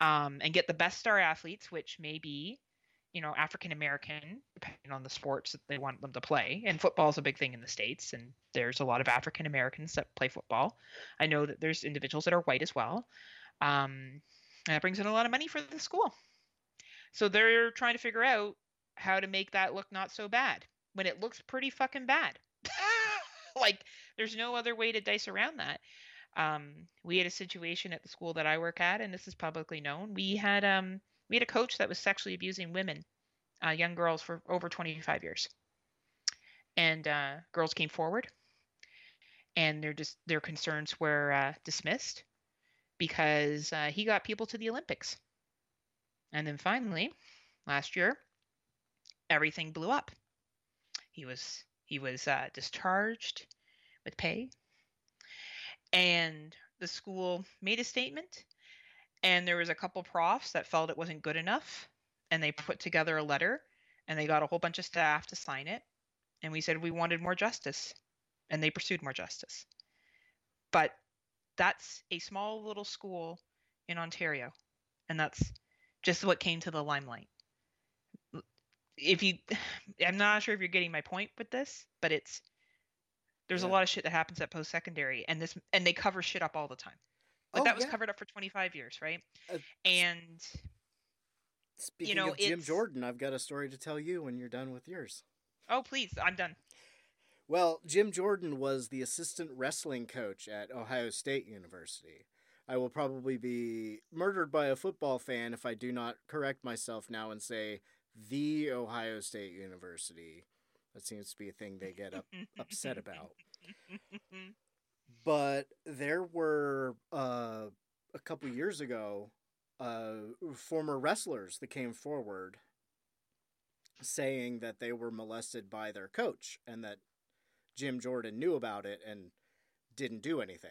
um, and get the best star athletes, which may be, you know, African American, depending on the sports that they want them to play. And football is a big thing in the states, and there's a lot of African Americans that play football. I know that there's individuals that are white as well. Um, and that brings in a lot of money for the school. So they're trying to figure out how to make that look not so bad when it looks pretty fucking bad. [LAUGHS] like there's no other way to dice around that. Um, we had a situation at the school that I work at, and this is publicly known. We had um, we had a coach that was sexually abusing women, uh, young girls, for over 25 years. And uh, girls came forward, and their just their concerns were uh, dismissed because uh, he got people to the Olympics. And then finally, last year, everything blew up. He was he was uh, discharged with pay, and the school made a statement. And there was a couple profs that felt it wasn't good enough, and they put together a letter, and they got a whole bunch of staff to sign it. And we said we wanted more justice, and they pursued more justice. But that's a small little school in Ontario, and that's just what came to the limelight. If you, [SIGHS] I'm not sure if you're getting my point with this, but it's there's a lot of shit that happens at post secondary, and this and they cover shit up all the time. Like Oh, that was yeah. covered up for 25 years, right? Uh, and Speaking know, of Jim Jordan, I've got a story to tell you when you're done with yours. oh please, I'm done. Well, Jim Jordan was the assistant wrestling coach at Ohio State University. I will probably be murdered by a football fan if I do not correct myself now and say the Ohio State University. That seems to be a thing they get up, upset about. [LAUGHS] But there were uh, a couple years ago uh, former wrestlers that came forward saying that they were molested by their coach and that Jim Jordan knew about it and didn't do anything.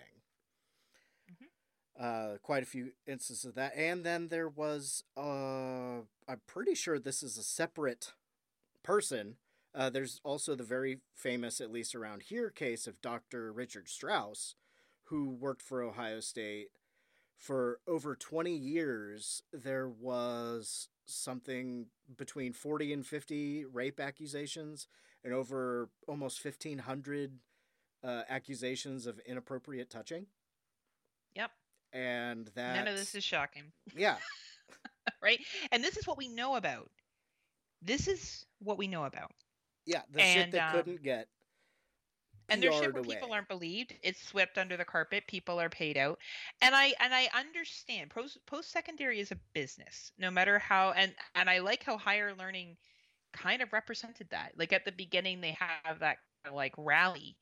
Uh, quite a few instances of that, and then there was uh, I'm pretty sure this is a separate person. Uh, there's also the very famous, at least around here, case of Dr. Richard Strauss, who worked for Ohio State for over 20 years. There was something between 40 and 50 rape accusations and over almost 1,500 uh, accusations of inappropriate touching. Yep. And that. None of this is shocking. Yeah. [LAUGHS] right? And this is what we know about. This is what we know about. Yeah, the shit And, that um, couldn't get. and there's shit where away. people aren't believed it's swept under the carpet people are paid out and i and i understand post post secondary is a business no matter how and and i like how higher learning kind of represented that. Like at the beginning they have that kind of like rally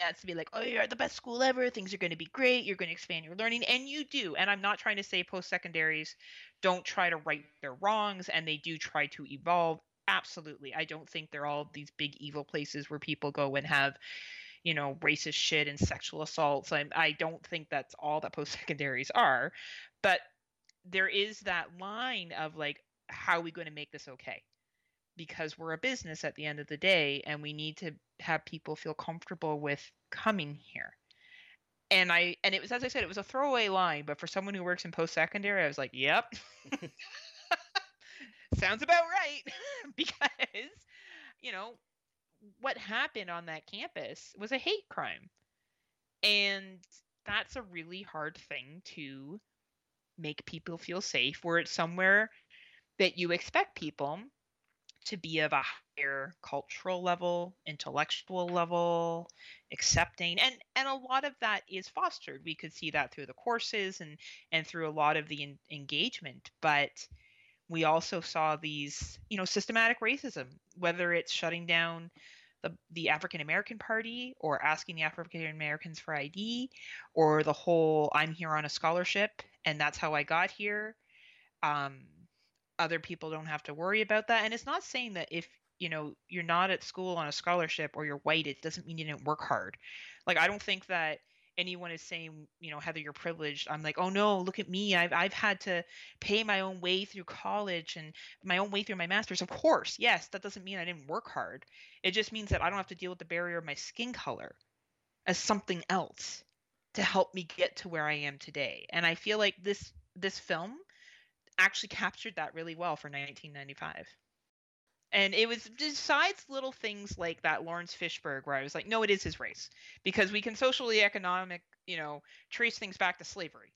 that's to be like oh you're at the best school ever. Things are going to be great. You're going to expand your learning. And you do. And i'm not trying to say post secondaries don't try to right their wrongs and they do try to evolve. Absolutely. I don't think they're all these big evil places where people go and have you know racist shit and sexual assaults. I, I don't think that's all that post secondaries are. But there is that line of like how are we going to make this okay because we're a business at the end of the day and we need to have people feel comfortable with coming here. And i and it was as i said it was a throwaway line but for someone who works in post secondary i was like yep. [LAUGHS] Sounds about right. [LAUGHS] Because you know what happened on that campus was a hate crime. And that's a really hard thing to make people feel safe where it's somewhere that you expect people to be of a higher cultural level intellectual level accepting and and a lot of that is fostered we could see that through the courses and and through a lot of the en- engagement but we also saw these you know systematic racism whether it's shutting down the, the African American Party or asking the African Americans for ID or the whole I'm here on a scholarship and that's how I got here. Um, other people don't have to worry about that. And it's not saying that if you know you're not at school on a scholarship or you're white, it doesn't mean you didn't work hard. Like I don't think that anyone is saying, you know, Heather, you're privileged. I'm like, oh no, look at me. I've I've had to pay my own way through college and my own way through my master's. Of course, yes, that doesn't mean I didn't work hard. It just means that I don't have to deal with the barrier of my skin color as something else to help me get to where I am today. And I feel like this this film actually captured that really well for 1995. And it was besides little things like that Laurence Fishburne, where I was like, no, it is his race, because we can socially economic, you know, trace things back to slavery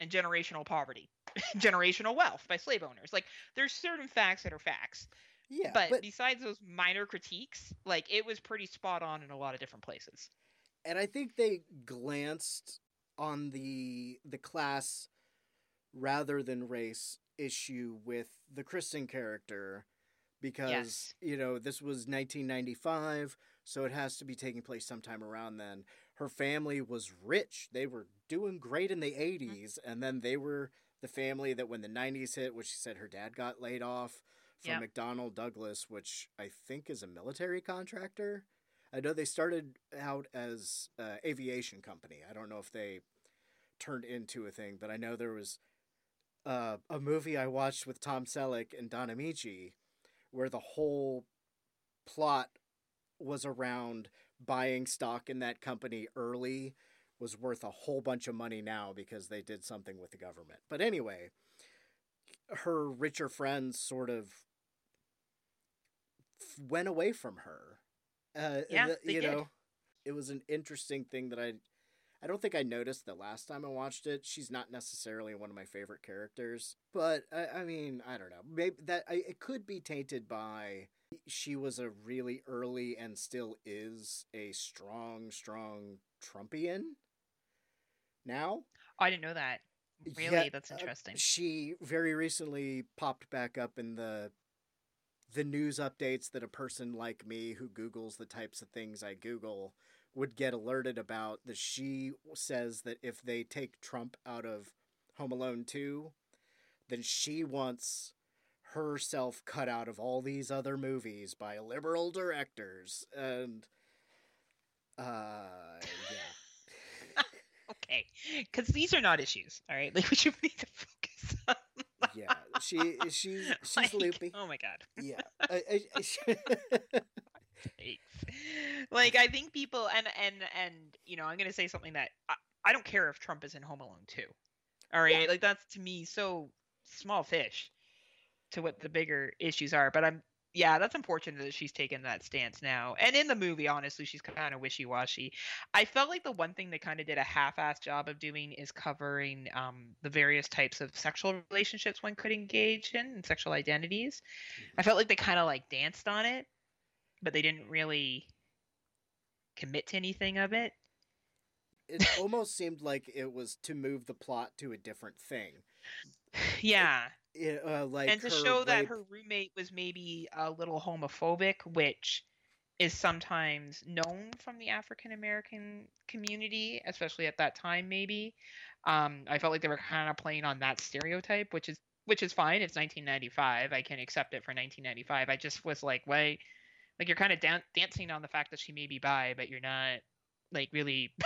and generational poverty, [LAUGHS] generational wealth by slave owners. Like, there's certain facts that are facts. Yeah, but, but- besides those minor critiques, like it was pretty spot on in a lot of different places. and I think they glanced on the the class rather than race issue with the Kristen character because Yes. you know this was 1995 so it has to be taking place sometime around then her family was rich they were doing great in the 80s and then they were the family that when the 90s hit which she said her dad got laid off from Yeah. McDonnell Douglas which I think is a military contractor I know they started out as uh, aviation company. I don't know if they turned into a thing, but I know there was uh, a movie I watched with Tom Selleck and Don Ameche where the whole plot was around buying stock in that company early was worth a whole bunch of money now because they did something with the government. But anyway, her richer friends sort of f- went away from her. Uh, Yeah, you did. know, it was an interesting thing that I, I don't think I noticed the last time I watched it. She's not necessarily one of my favorite characters, but I, I mean, I don't know. Maybe that I, it could be tainted by she was a really early and still is a strong, strong Trumpian. Now, I didn't know that. Really, that's uh, interesting. she very recently popped back up in the the news updates that a person like me who googles the types of things I google would get alerted about that she says that if they take Trump out of Home Alone 2 then she wants herself cut out of all these other movies by liberal directors and uh yeah [LAUGHS] okay, because these are not issues. All right, [LAUGHS] like we should need to focus. on yeah she she's she's [LAUGHS] like, loopy Oh my god. yeah I, I, I- [LAUGHS] Like I think people and and and you know I'm gonna say something that I, I don't care if Trump is in Home Alone too. All right, like that's to me so small fish to what the bigger issues are. But I'm yeah, that's unfortunate that she's taken that stance now. And in the movie, honestly, she's kind of wishy washy. I felt like the one thing they kind of did a half assed job of doing is covering um, the various types of sexual relationships one could engage in and sexual identities. I felt like they kind of like danced on it, but they didn't really commit to anything of it. It [LAUGHS] almost seemed like it was to move the plot to a different thing. [LAUGHS] Yeah. It, uh, like and to show that her roommate was maybe a little homophobic, which is sometimes known from the African American community, especially at that time. Maybe um, I felt like they were kind of playing on that stereotype, which is which is fine. It's 1995. I can accept it for 1995. I just was like, why? Like you're kind of dan- dancing on the fact that she may be bi, but you're not like really. [LAUGHS]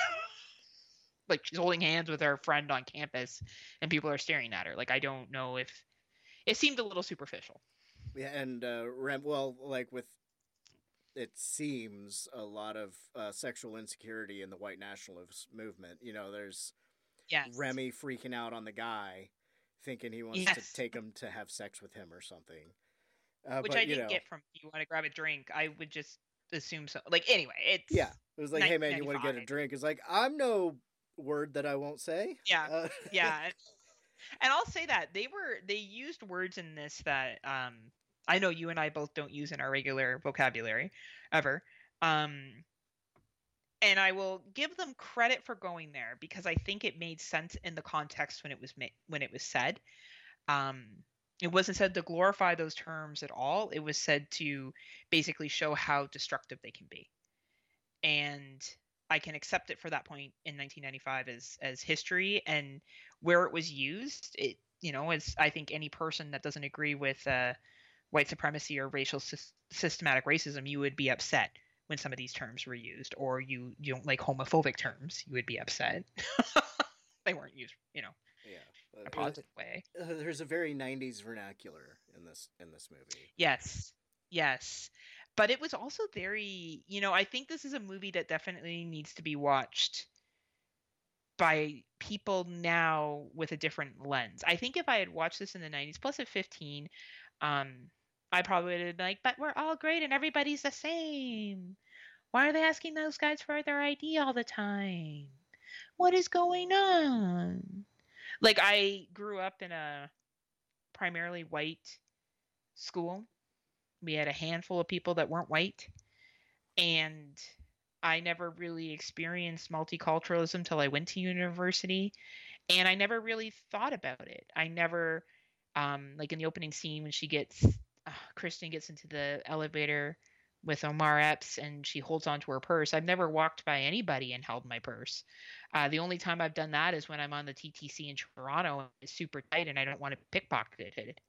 like she's holding hands with her friend on campus, and people are staring at her. Like I don't know if it seemed a little superficial. Yeah, and uh, Rem, well, like with it seems a lot of uh, sexual insecurity in the white nationalist movement. You know, there's Yes. Remy freaking out on the guy, thinking he wants Yes. to take him to have sex with him or something. Uh, Which but, I didn't know, get from you want to grab a drink. I would just assume so. Like anyway, it's Yeah, it was like, hey man, you want to get a drink? It's like I'm no word that I won't say. Yeah, Uh, yeah. [LAUGHS] and- I'll say that they were they used words in this that um I know you and I both don't use in our regular vocabulary ever. Um and I will give them credit for going there because I think it made sense in the context when it was ma- when it was said. Um it wasn't said to glorify those terms at all. It was said to basically show how destructive they can be. And I can accept it for that point in 1995 as as history and where it was used. It you know as I think any person that doesn't agree with uh, white supremacy or racial sys- systematic racism, you would be upset when some of these terms were used, or you you don't like homophobic terms, you would be upset. [LAUGHS] they weren't used, you know, yeah, in a positive way. uh, there's a very '90s vernacular in this in this movie. Yes. Yes. But it was also very, you know, I think this is a movie that definitely needs to be watched by people now with a different lens. I think if I had watched this in the 90s plus at 15, um I probably would have been like, but we're all great and everybody's the same. Why are they asking those guys for their ID all the time? What is going on? Like I grew up in a primarily white school. We had a handful of people that weren't white. And I never really experienced multiculturalism till I went to university. And I never really thought about it. I never, um, like in the opening scene when she gets, uh, Kristen gets into the elevator with Omar Epps and she holds onto her purse. I've never walked by anybody and held my purse. Uh, the only time I've done that is when I'm on the TTC in Toronto and it's super tight and I don't want to pickpocket it.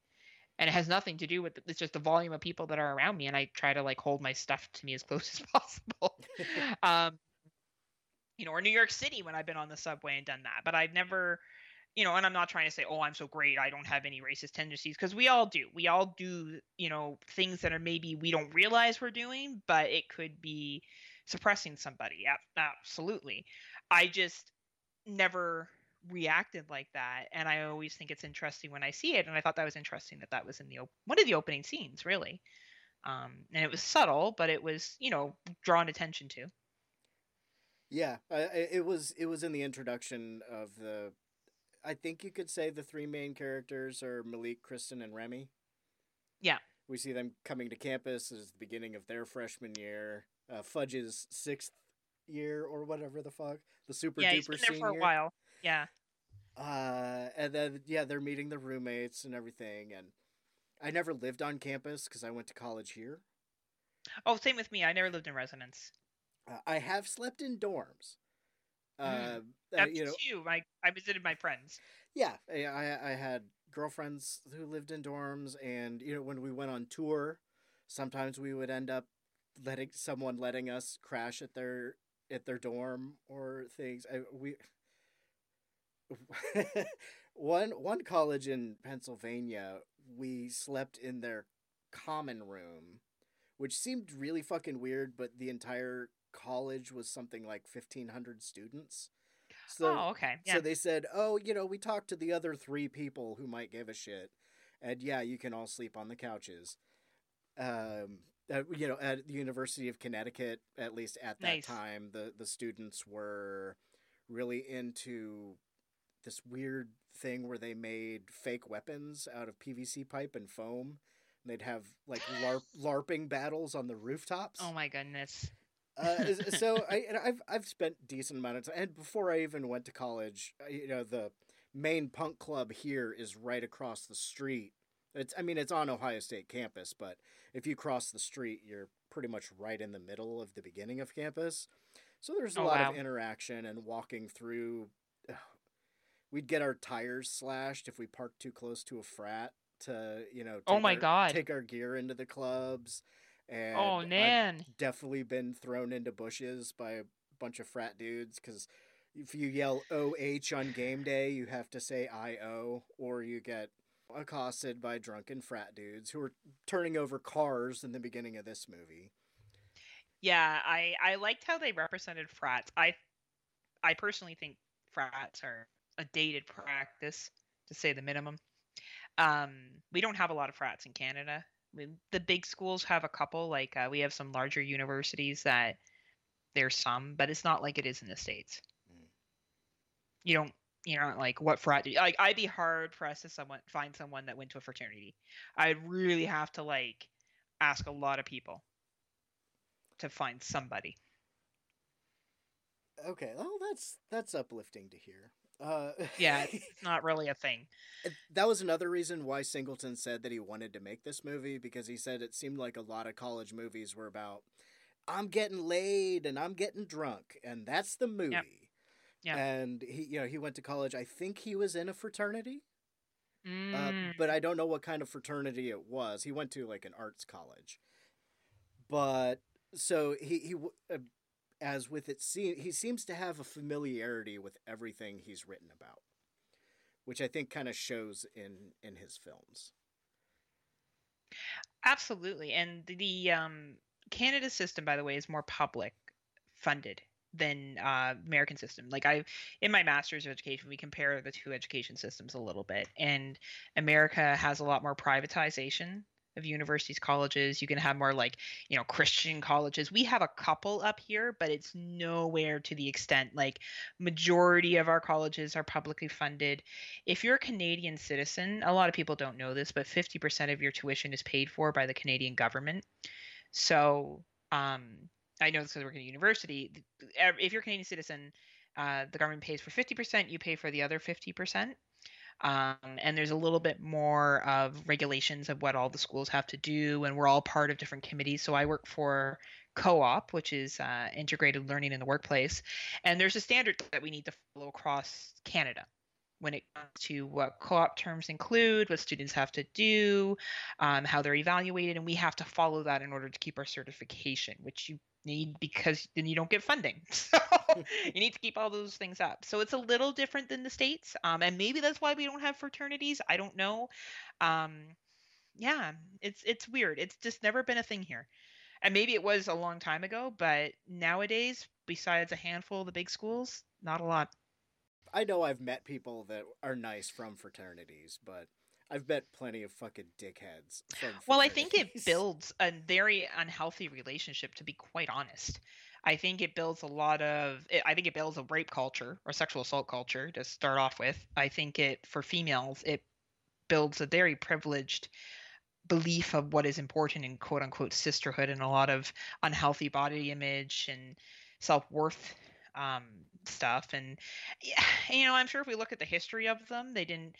And it has nothing to do with it's just the volume of people that are around me and i try to like hold my stuff to me as close as [LAUGHS] possible. [LAUGHS] Um you know or new york city when i've been on the subway and done that but i've never you know and i'm not trying to say oh i'm so great i don't have any racist tendencies because we all do. We all do you know things that are maybe we don't realize we're doing but it could be suppressing somebody. Ab- absolutely i just never reacted like that and i always think it's interesting when i see it and i thought that was interesting that that was in the op- one of the opening scenes really um and it was subtle but it was you know drawn attention to Yeah, I- it was it was in the introduction of the. I think you could say the three main characters are Malik, Kristen, and Remy. Yeah. We see them coming to campus as the beginning of their freshman year. Uh, Fudge's sixth year or whatever the fuck, the super yeah duper he's been there senior. for a while yeah Uh, and then yeah, they're meeting the roommates and everything. And I never lived on campus because I went to college here. oh same with me i never lived in residence Uh, I have slept in dorms. Uh, uh, that's you know, too my i visited my friends yeah, I I had girlfriends who lived in dorms, and you know when we went on tour, sometimes we would end up letting someone letting us crash at their at their dorm or things. I, we [LAUGHS] one one college in Pennsylvania, we slept in their common room, which seemed really fucking weird, but the entire college was something like 1500 students. So, oh okay yeah so they said, "Oh, you know, we talked to the other three people who might give a shit, and yeah, you can all sleep on the couches." Um, uh, you know, at the University of Connecticut, at least at that Nice. time, the the students were really into this weird thing where they made fake weapons out of PVC pipe and foam. And they'd have like LARP, [GASPS] LARPing battles on the rooftops. Oh my goodness. Uh, so [LAUGHS] I, and I've I've spent decent amount of time, and before I even went to college, you know, the main punk club here is right across the street. It's I mean it's on Ohio State campus, but if you cross the street, you're pretty much right in the middle of the beginning of campus. So there's a Oh, lot wow. of interaction and walking through. [SIGHS] We'd get our tires slashed if we parked too close to a frat to you know. Oh my our- God. Take our gear into the clubs. And Oh, I've man. definitely been thrown into bushes by a bunch of frat dudes because if you yell OH on game day, you have to say IO, or you get accosted by drunken frat dudes who are turning over cars in the beginning of this movie. Yeah, I I liked how they represented frats. I I personally think frats are a dated practice to say the minimum. Um, we don't have a lot of frats in Canada. We, the big schools have a couple. Like uh, we have some larger universities that there's some, but it's not like it is in the states. You don't. You're not like what frat? Do you, like I'd be hard pressed to someone find someone that went to a fraternity. I'd really have to like ask a lot of people to find somebody. Okay, well that's that's uplifting to hear. Uh, Yeah, it's it's [LAUGHS] not really a thing. that was another reason why Singleton said that he wanted to make this movie because he said it seemed like a lot of college movies were about I'm getting laid and I'm getting drunk and that's the movie. Yeah. And he you know he went to college. I think he was in a fraternity. Uh, Mm. but I don't know what kind of fraternity it was. He went to like an arts college. But so he he uh, as with it se- he seems to have a familiarity with everything he's written about, which I think kind of shows in in his films. Absolutely. And the- the um, Canada system, by the way, is more public funded than uh, American system. Like I, in my master's of education, we compare the two education systems a little bit, and America has a lot more privatization of universities, colleges. You can have more like you know Christian colleges. We have a couple up here, but it's nowhere to the extent like majority of our colleges are publicly funded. If you're a Canadian citizen, a lot of people don't know this, but 50% of your tuition is paid for by the Canadian government. So, um, I know this because I work at a university. If you're a Canadian citizen, uh, the government pays for 50%, you pay for the other 50%. Um, and there's a little bit more of regulations of what all the schools have to do, and we're all part of different committees. So I work for co-op, which is uh, integrated learning in the workplace, and there's a standard that we need to follow across Canada when it comes to what co-op terms include, what students have to do, um, how they're evaluated, and we have to follow that in order to keep our certification, which you need because then you don't get funding. [LAUGHS] So [LAUGHS] you need to keep all those things up. So it's a little different than the states, um, and maybe that's why we don't have fraternities. I don't know. Um, yeah, it's it's weird. It's just never been a thing here, and maybe it was a long time ago, but nowadays, besides a handful of the big schools, not a lot. I know I've met people that are nice from fraternities, but I've met plenty of fucking dickheads. Well, I think it builds a very unhealthy relationship, to be quite honest. I think it builds a lot of, I think it builds a rape culture or sexual assault culture to start off with. I think it, for females, it builds a very privileged belief of what is important in quote unquote sisterhood and a lot of unhealthy body image and self worth um, stuff. And, you know, I'm sure if we look at the history of them, they didn't,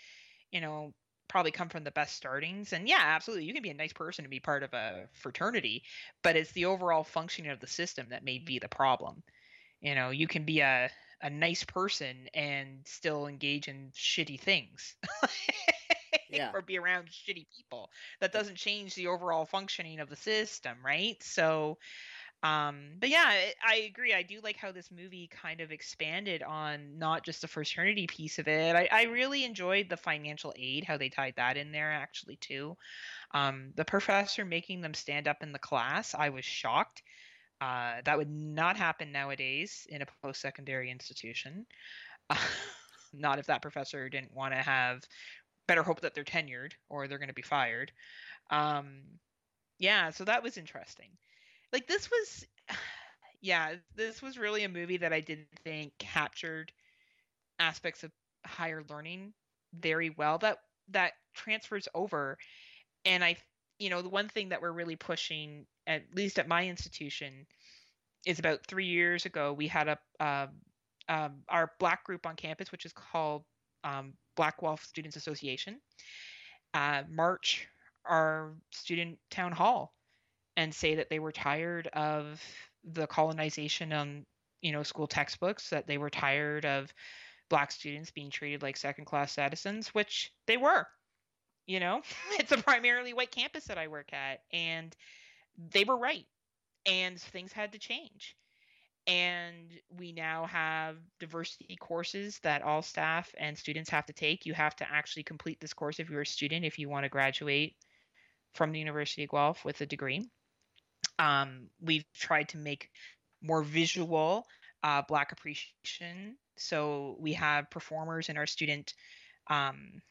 you know, probably come from the best startings. And yeah, absolutely, you can be a nice person and be part of a fraternity, but it's the overall functioning of the system that may be the problem. You know, you can be a a nice person and still engage in shitty things. [LAUGHS] Yeah. or be around shitty people. That doesn't change the overall functioning of the system, right? So um but yeah I, agree i do like how this movie kind of expanded on not just the fraternity piece of it I, I really enjoyed the financial aid how they tied that in there actually too. Um the professor making them stand up in the class i was shocked. Uh that would not happen nowadays in a post-secondary institution. [LAUGHS] Not if that professor didn't want to have better hope that they're tenured or they're going to be fired. Um yeah, so that was interesting. Like this was [SIGHS] yeah, this was really a movie that I didn't think captured aspects of higher learning very well. That that transfers over and I you know, the one thing that we're really pushing at least at my institution is about 3 years ago we had a um, um, our black group on campus which is called um, Black Guelph Students Association uh, march our student town hall and say that they were tired of the colonization on you know school textbooks that they were tired of black students being treated like second class citizens which they were you know? [LAUGHS] It's a primarily white campus that i work at and they were right and things had to change. And we now have diversity courses that all staff and students have to take. You have to actually complete this course if you're a student if you want to graduate from the university of guelph with a degree um, we've tried to make more visual uh, black appreciation. So we have performers in our student um,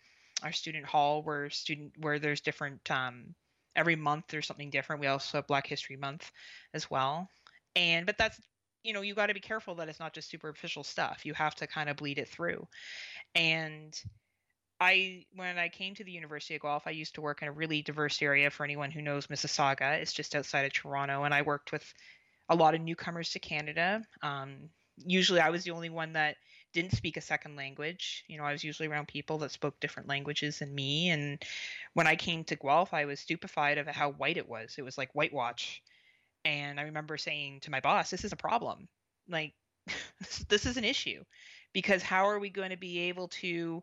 our student hall where student where there's different um, every month there's something different. We also have black history month as well. And but that's you know you got to be careful that it's not just superficial stuff. You have to kind of bleed it through. And I when I came to the University of Guelph, I used to work in a really diverse area. For anyone who knows Mississauga, it's just outside of Toronto, and I worked with a lot of newcomers to Canada. Um, usually, I was the only one that didn't speak a second language. You know, I was usually around people that spoke different languages than me. And when I came to Guelph, I was stupefied of how white it was. It was like whitewash. And I remember saying to my boss, "This is a problem. Like, [LAUGHS] this is an issue, because how are we going to be able to?"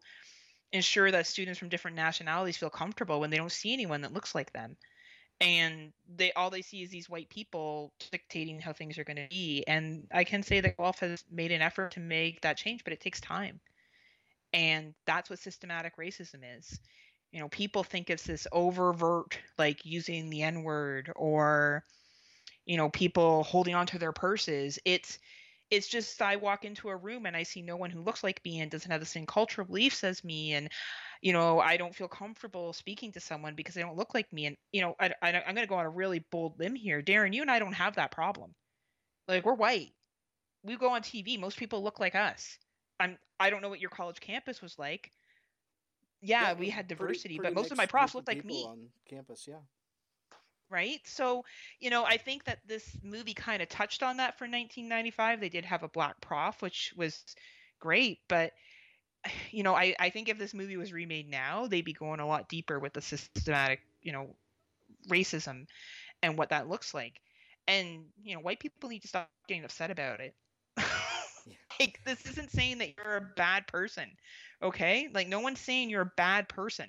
Ensure that students from different nationalities feel comfortable when they don't see anyone that looks like them. And they all they see is these white people dictating how things are going to be. And i can say that Guelph has made an effort to make that change but it takes time. And that's what systematic racism is. You know people think it's this overt like using the n word or you know people holding onto their purses. It's it's just I walk into a room and I see no one who looks like me and doesn't have the same cultural beliefs as me, and you know I don't feel comfortable speaking to someone because they don't look like me. And you know I, I I'm going to go on a really bold limb here, Daeron. You and I don't have that problem. Like we're white. We go on TV. Most people look like us. I'm. I don't know what your college campus was like. Yeah, yeah we had diversity, pretty, pretty but most of my profs looked like me on campus. Yeah right? So, you know, I think that this movie kind of touched on that for 1995. They did have a black prof, which was great, but [SIGHS] you know, I, I think if this movie was remade now, they'd be going a lot deeper with the systematic, you know, racism and what that looks like. And, you know, white people need to stop getting upset about it. [LAUGHS] like this isn't saying that you're a bad person. Okay? Like no one's saying you're a bad person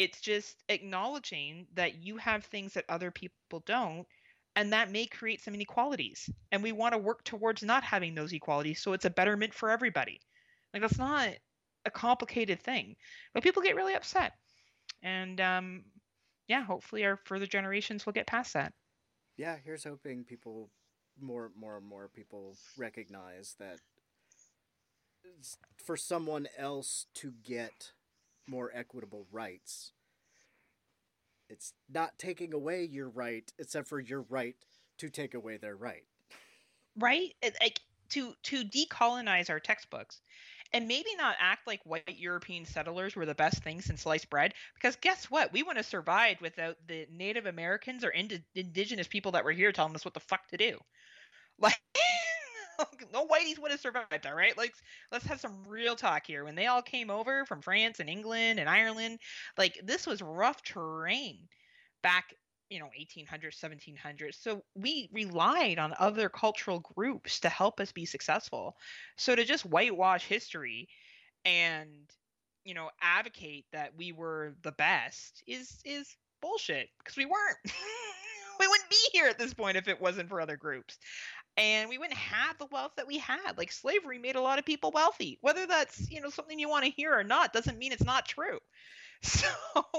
it's just acknowledging that you have things that other people don't, and that may create some inequalities. And we want to work towards not having those equalities so it's a betterment for everybody. Like, that's not a complicated thing. But people get really upset. And um, yeah, hopefully our further generations will get past that. Yeah, here's hoping people, more, more and more people recognize that for someone else to get more equitable rights. It's not taking away your right, except for your right to take away their right. Right? Like to to decolonize our textbooks and maybe not act like white European settlers were the best thing since sliced bread. Because guess what? We wouldn't have survived without the Native Americans or ind- indigenous people that were here telling us what the fuck to do. [LAUGHS] Like, [LAUGHS] no whiteys would have survived, all right? Like, let's have some real talk here. When they all came over from France and England and Ireland, like, this was rough terrain back, you know, 1800s, 1700s. So we relied on other cultural groups to help us be successful. So to just whitewash history and, you know, advocate that we were the best is is bullshit because we weren't. [LAUGHS] we wouldn't be here at this point if it wasn't for other groups and we wouldn't have the wealth that we had. Like slavery made a lot of people wealthy. Whether that's, you know, something you want to hear or not doesn't mean it's not true. [LAUGHS] So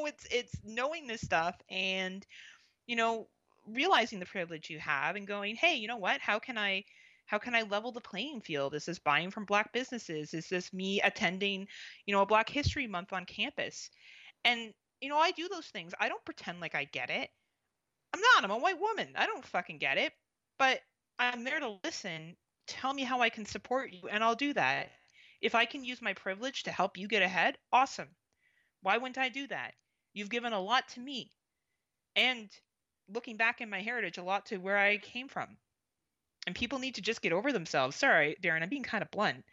it's it's knowing this stuff and you know, realizing the privilege you have and going, "Hey, you know what? How can I how can I level the playing field? Is this buying from black businesses? Is this me attending, you know, a Black History Month on campus?" And you know, I do those things. I don't pretend like I get it. I'm not. I'm a white woman. I don't fucking get it. But I'm there to listen. Tell me how I can support you, and I'll do that. If I can use my privilege to help you get ahead, awesome. Why wouldn't I do that? You've given a lot to me. And looking back in my heritage, a lot to where I came from. And people need to just get over themselves. Sorry, Daeron, I'm being kind of blunt.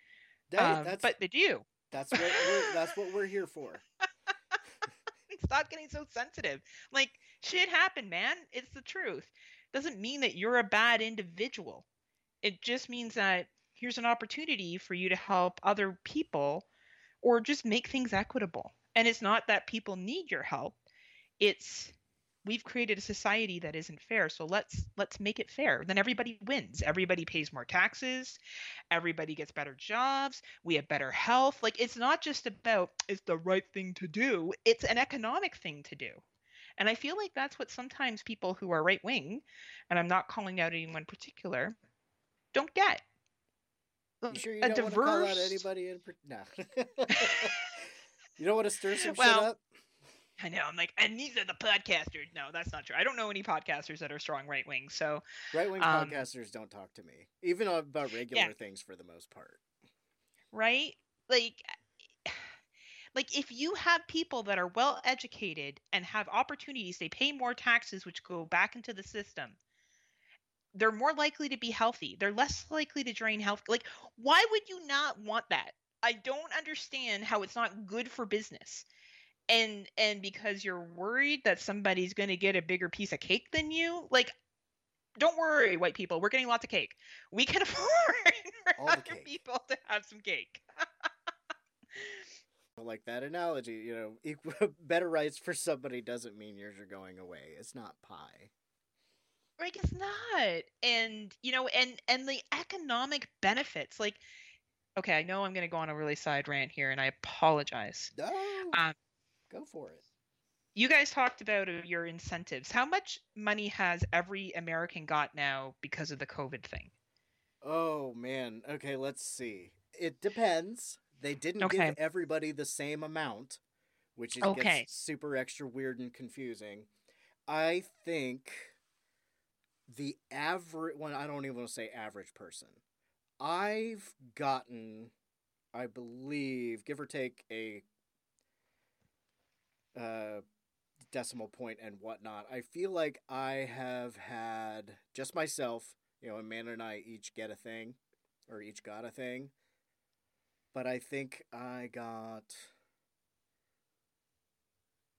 Hey, Um, but they do. that's what we're, that's what we're here for. [LAUGHS] Stop getting so sensitive. Like, shit happened, man. It's the truth. Doesn't mean that you're a bad individual. It just means that here's an opportunity for you to help other people or just make things equitable. And it's not that people need your help. It's we've created a society that isn't fair. So let's let's make it fair. Then everybody wins. Everybody pays more taxes. Everybody gets better jobs. We have better health. Like it's not just about it's the right thing to do. It's an economic thing to do. And I feel like that's what sometimes people who are right wing, and I'm not calling out anyone particular, don't get. You sure you a don't want to call out anybody in? No. [LAUGHS] you don't want to stir some Well, shit up. I know. I'm like, and these are the podcasters. No, that's not true. I don't know any podcasters that are strong right wing. So Right wing um, podcasters don't talk to me, even about regular things for the most part. right? Like like if you have people that are well educated and have opportunities, they pay more taxes which go back into the system. They're more likely to be healthy. They're less likely to drain health. Like why would you not want that? I don't understand how it's not good for business. And and because you're worried that somebody's going to get a bigger piece of cake than you, like don't worry, white people. We're getting lots of cake. We can [LAUGHS] afford for other cake. people to have some cake. [LAUGHS] Like that analogy, you know, [LAUGHS] equal, better rights for somebody doesn't mean yours are going away. It's not pie. Like it's not. And you know, and and the economic benefits, like okay, I know I'm gonna go on a really side rant here and I apologize. No, Um go for it. you guys talked about uh, your incentives. How much money has every American got now because of the COVID thing? Oh man. Okay, let's see. It depends. They didn't Okay. give everybody the same amount, which is Okay. gets super extra weird and confusing. I think the average one I don't even want to say average person. I've gotten I believe give or take a uh decimal point and whatnot. I feel like I have had just myself, you know, Amanda and I each get a thing, or each got a thing. But I think I got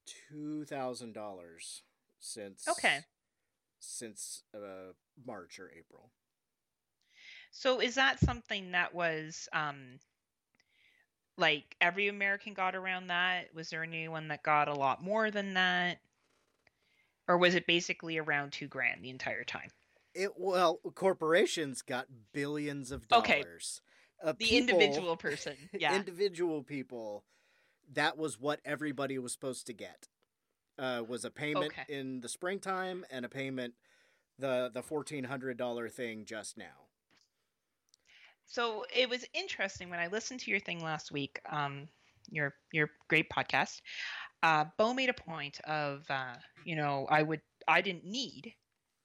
two thousand dollars since Okay. since uh, March or April. So is that something that was um like every American got around that? Was there anyone that got a lot more than that? Or was it basically around two grand the entire time? It well, corporations got billions of dollars. Okay. Uh, The people- individual person. [LAUGHS] Yeah. individual people. That was what everybody was supposed to get. Uh, was a payment Okay. in the springtime and a payment the the fourteen hundred dollar thing just now. So it was interesting when I listened to your thing last week, um, your your great podcast. Uh, Bo made a point of, uh, you know, I would, I didn't need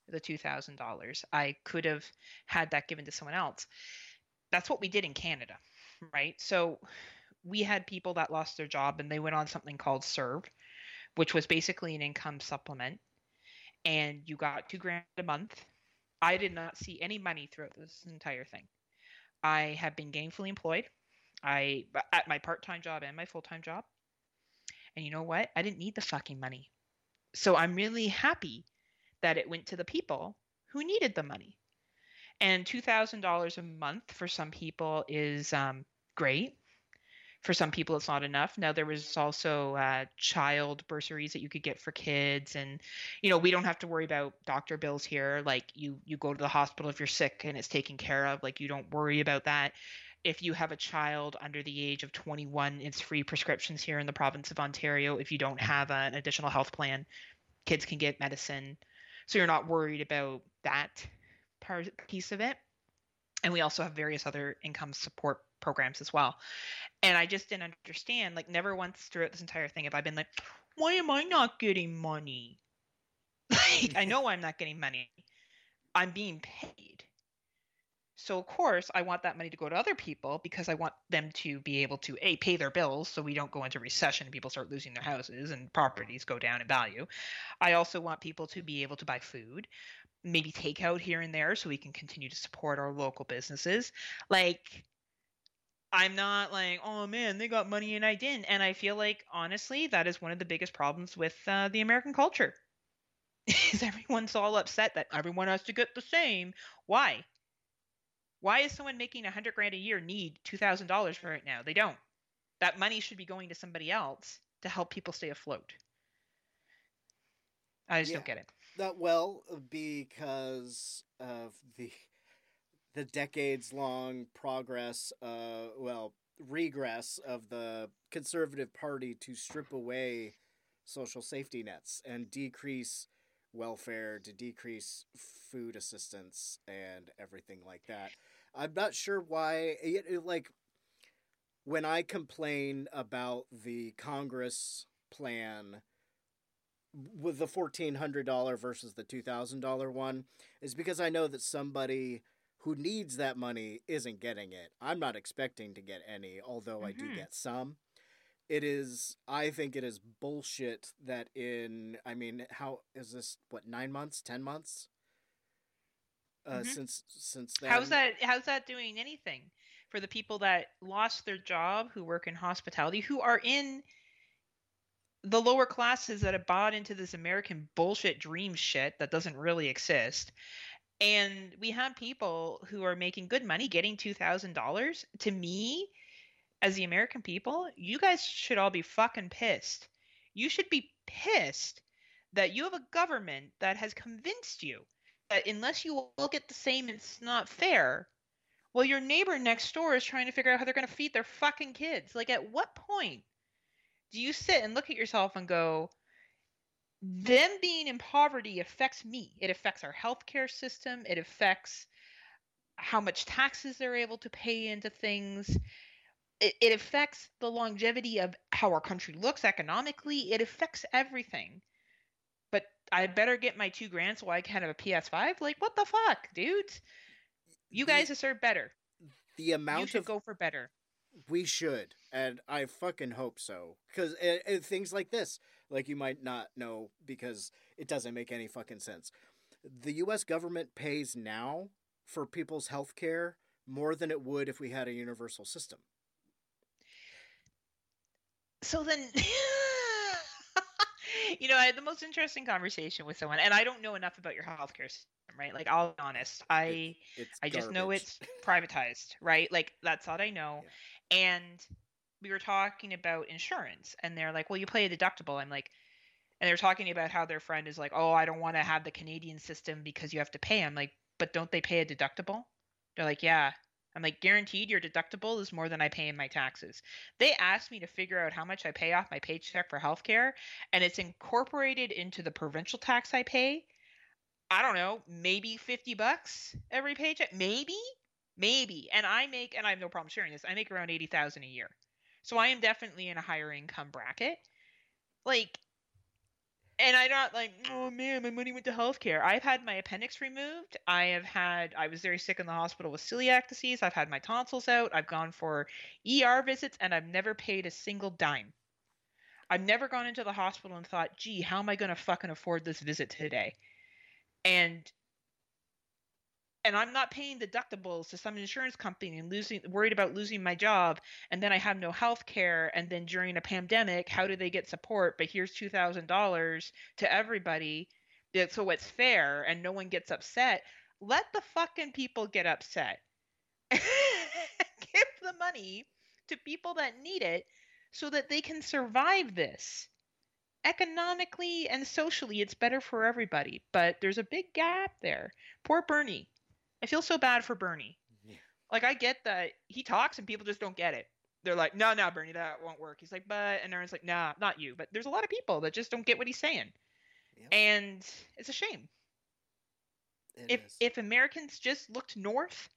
the two thousand dollars. I could have had that given to someone else. That's what we did in Canada, right? So we had people that lost their job and they went on something called CERB, which was basically an income supplement, and you got two grand a month. I did not see any money throughout this entire thing. I have been gainfully employed. I at my part-time job and my full-time job. And you know what? I didn't need the fucking money. So I'm really happy that it went to the people who needed the money. And $2,000 a month for some people is um, great. For some people, it's not enough. Now, there was also uh, child bursaries that you could get for kids, and you know we don't have to worry about doctor bills here. Like you, you go to the hospital if you're sick and it's taken care of. Like you don't worry about that. If you have a child under the age of 21, it's free prescriptions here in the province of Ontario. If you don't have an additional health plan, kids can get medicine, so you're not worried about that part piece of it. And we also have various other income support programs as well. And I just didn't understand, like, never once throughout this entire thing have I been like, why am I not getting money? [LAUGHS] Like, I know I'm not getting money. I'm being paid. So of course, I want that money to go to other people because I want them to be able to a pay their bills so we don't go into recession and people start losing their houses and properties go down in value. I also want people to be able to buy food, maybe takeout here and there so we can continue to support our local businesses. Like I'm not like, oh man, they got money and I didn't. And I feel like honestly, that is one of the biggest problems with uh, the American culture. [LAUGHS] is everyone's all upset that everyone has to get the same. Why? Why is someone making a hundred grand a year need two thousand dollars for right now? They don't. That money should be going to somebody else to help people stay afloat. I just Yeah. don't get it. That well because of the [LAUGHS] the decades long progress uh well regress of the conservative party to strip away social safety nets and decrease welfare to decrease food assistance and everything like that. I'm not sure why it, it, like when i complain about the congress plan with the $1400 versus the $2000 one is because I know that somebody who needs that money isn't getting it. I'm not expecting to get any, although I do Mhm. get some. It is I think it is bullshit that in I mean how is this what 9 months, 10 months? Uh Mhm. since since then How's that how's that doing anything for the people that lost their job who work in hospitality who are in the lower classes that have bought into this American bullshit dream shit that doesn't really exist. And we have people who are making good money getting $2,000. To me, as the American people, you guys should all be fucking pissed. You should be pissed that you have a government that has convinced you that unless you all get the same, it's not fair. Well, your neighbor next door is trying to figure out how they're going to feed their fucking kids. Like, at what point do you sit and look at yourself and go, them being in poverty affects me? It affects our healthcare system. It affects how much taxes they're able to pay into things. It, it affects the longevity of how our country looks economically. It affects everything. But I better get my two grand so I can have a PS5? Like, what the fuck, dudes? You guys deserve better. the amount You should of go for better. We should, and I fucking hope so. Because things like this, like you might not know because it doesn't make any fucking sense. The U.S. government pays now for people's health care more than it would if we had a universal system. So then, [LAUGHS] you know, I had the most interesting conversation with someone, and I don't know enough about your healthcare system, right? Like, I'll be honest, I It's I just know it's privatized, right? Like, that's all I know. And we were talking about insurance, and they're like, "Well, you pay a deductible." I'm like, and they're talking about how their friend is like, "Oh, I don't want to have the Canadian system because you have to pay." I'm like, "But don't they pay a deductible?" They're like, "Yeah." I'm like, guaranteed your deductible is more than I pay in my taxes. They asked me to figure out how much I pay off my paycheck for healthcare, and it's incorporated into the provincial tax I pay. I don't know, maybe 50 bucks every paycheck, maybe, maybe. And I make, and I have no problem sharing this. I make around 80,000 a year, so I am definitely in a higher income bracket. Like, and I'm not like, oh man, my money went to healthcare. I've had my appendix removed. I have had, I was very sick in the hospital with celiac disease. I've had my tonsils out. I've gone for ER visits, and I've never paid a single dime. I've never gone into the hospital and thought, gee, how am I going to fucking afford this visit today? And and I'm not paying deductibles to some insurance company and losing worried about losing my job and then I have no health care and then during a pandemic how do they get support? But here's $2000 to everybody. So it's fair and no one gets upset. Let the fucking people get upset. [LAUGHS] Give the money to people that need it so that they can survive this. Economically and socially it's better for everybody but there's a big gap there. Poor bernie i feel so bad for bernie. Like i get that he talks and people just don't get it. They're like no no bernie that won't work. He's like but and everyone's like nah not you. But there's a lot of people that just don't get what he's saying. And it's a shame. If if americans just looked north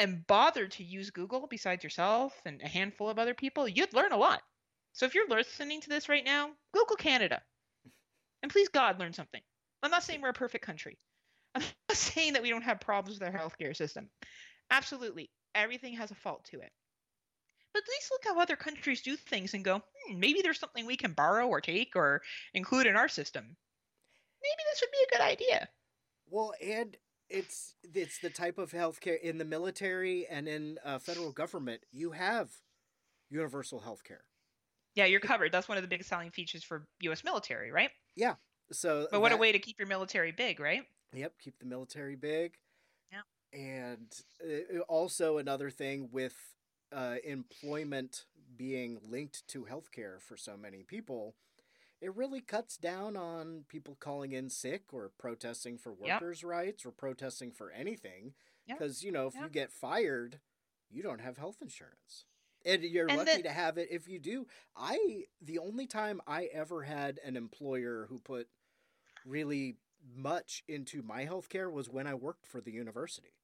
and bothered to use google besides yourself and a handful of other people you'd learn a lot. So if you're listening to this right now google canada. And please god learn something. I'm not saying we're a perfect country. [LAUGHS] I'm not saying that we don't have problems with our healthcare system. Absolutely, everything has a fault to it. But at least look how other countries do things and go, hmm, maybe there's something we can borrow or take or include in our system. Maybe this would be a good idea. Well, and it's it's the type of healthcare in the military and in uh, federal government. You have universal healthcare. Yeah, you're covered. That's one of the big selling features for U.S. military, right? Yeah. So, but what that- a way to keep your military big, right? Yep, keep the military big. Yeah. And uh, also another thing with uh, employment being linked to healthcare for so many people, it really cuts down on people calling in sick or protesting for Yep. workers' rights or protesting for anything. Yep. Because, you know, if you get fired, you don't have health insurance. And you're And lucky the- to have it if you do. I, the only time I ever had an employer who put really much into my healthcare was when I worked for the university.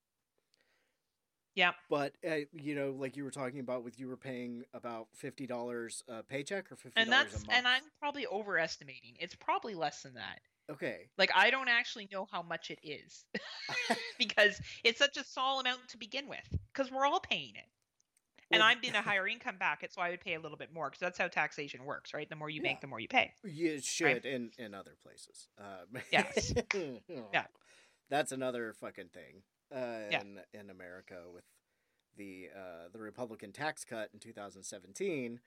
Yeah. But uh, you know, like you were talking about, with you were paying about fifty dollars a paycheck or fifty And dollars that's a month. and I'm probably overestimating. It's probably less than that. okay. Like I don't actually know how much it is [LAUGHS] [LAUGHS] because it's such a small amount to begin with because we're all paying it. And I'm in a higher income bracket, so I would pay a little bit more because that's how taxation works, right? The more you Yeah. make, the more you pay. You should in in other places. Um, [LAUGHS] Yes. Yeah. [LAUGHS] That's another fucking thing. Uh, Yeah. in in America with the uh, the Republican tax cut in 2017,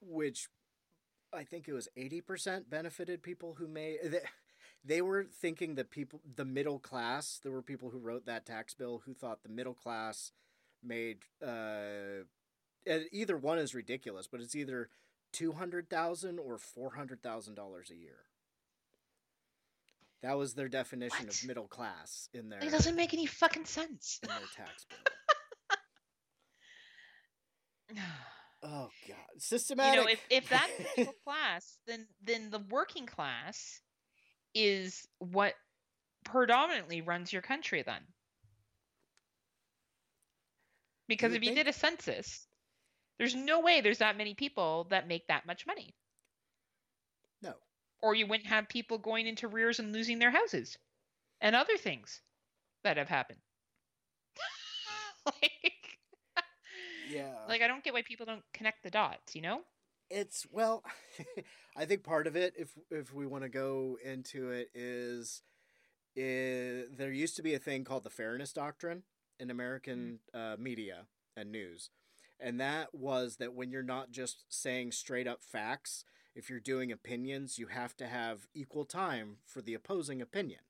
which I think it was 80% benefited people who made. They, they were thinking that people, the middle class, there were people who wrote that tax bill who thought the middle class made uh, either one is ridiculous, but it's either two hundred thousand or four hundred thousand dollars a year. That was their definition What? of middle class in their It doesn't make any fucking sense. in their [LAUGHS] tax bill. [SIGHS] Oh god, systematic. you know, if if that's middle [LAUGHS] class, then then the working class is what predominantly runs your country then. Because would if you think. did a census, there's no way there's that many people that make that much money. no, Or you wouldn't have people going into rears and losing their houses and other things that have happened. [LAUGHS] like, yeah, like I don't get why people don't connect the dots, you know? it's well, [LAUGHS] I think part of it, if if we want to go into it, is is there used to be a thing called the fairness doctrine in American uh, media and news, and that was that when you're not just saying straight up facts, if you're doing opinions, you have to have equal time for the opposing opinion.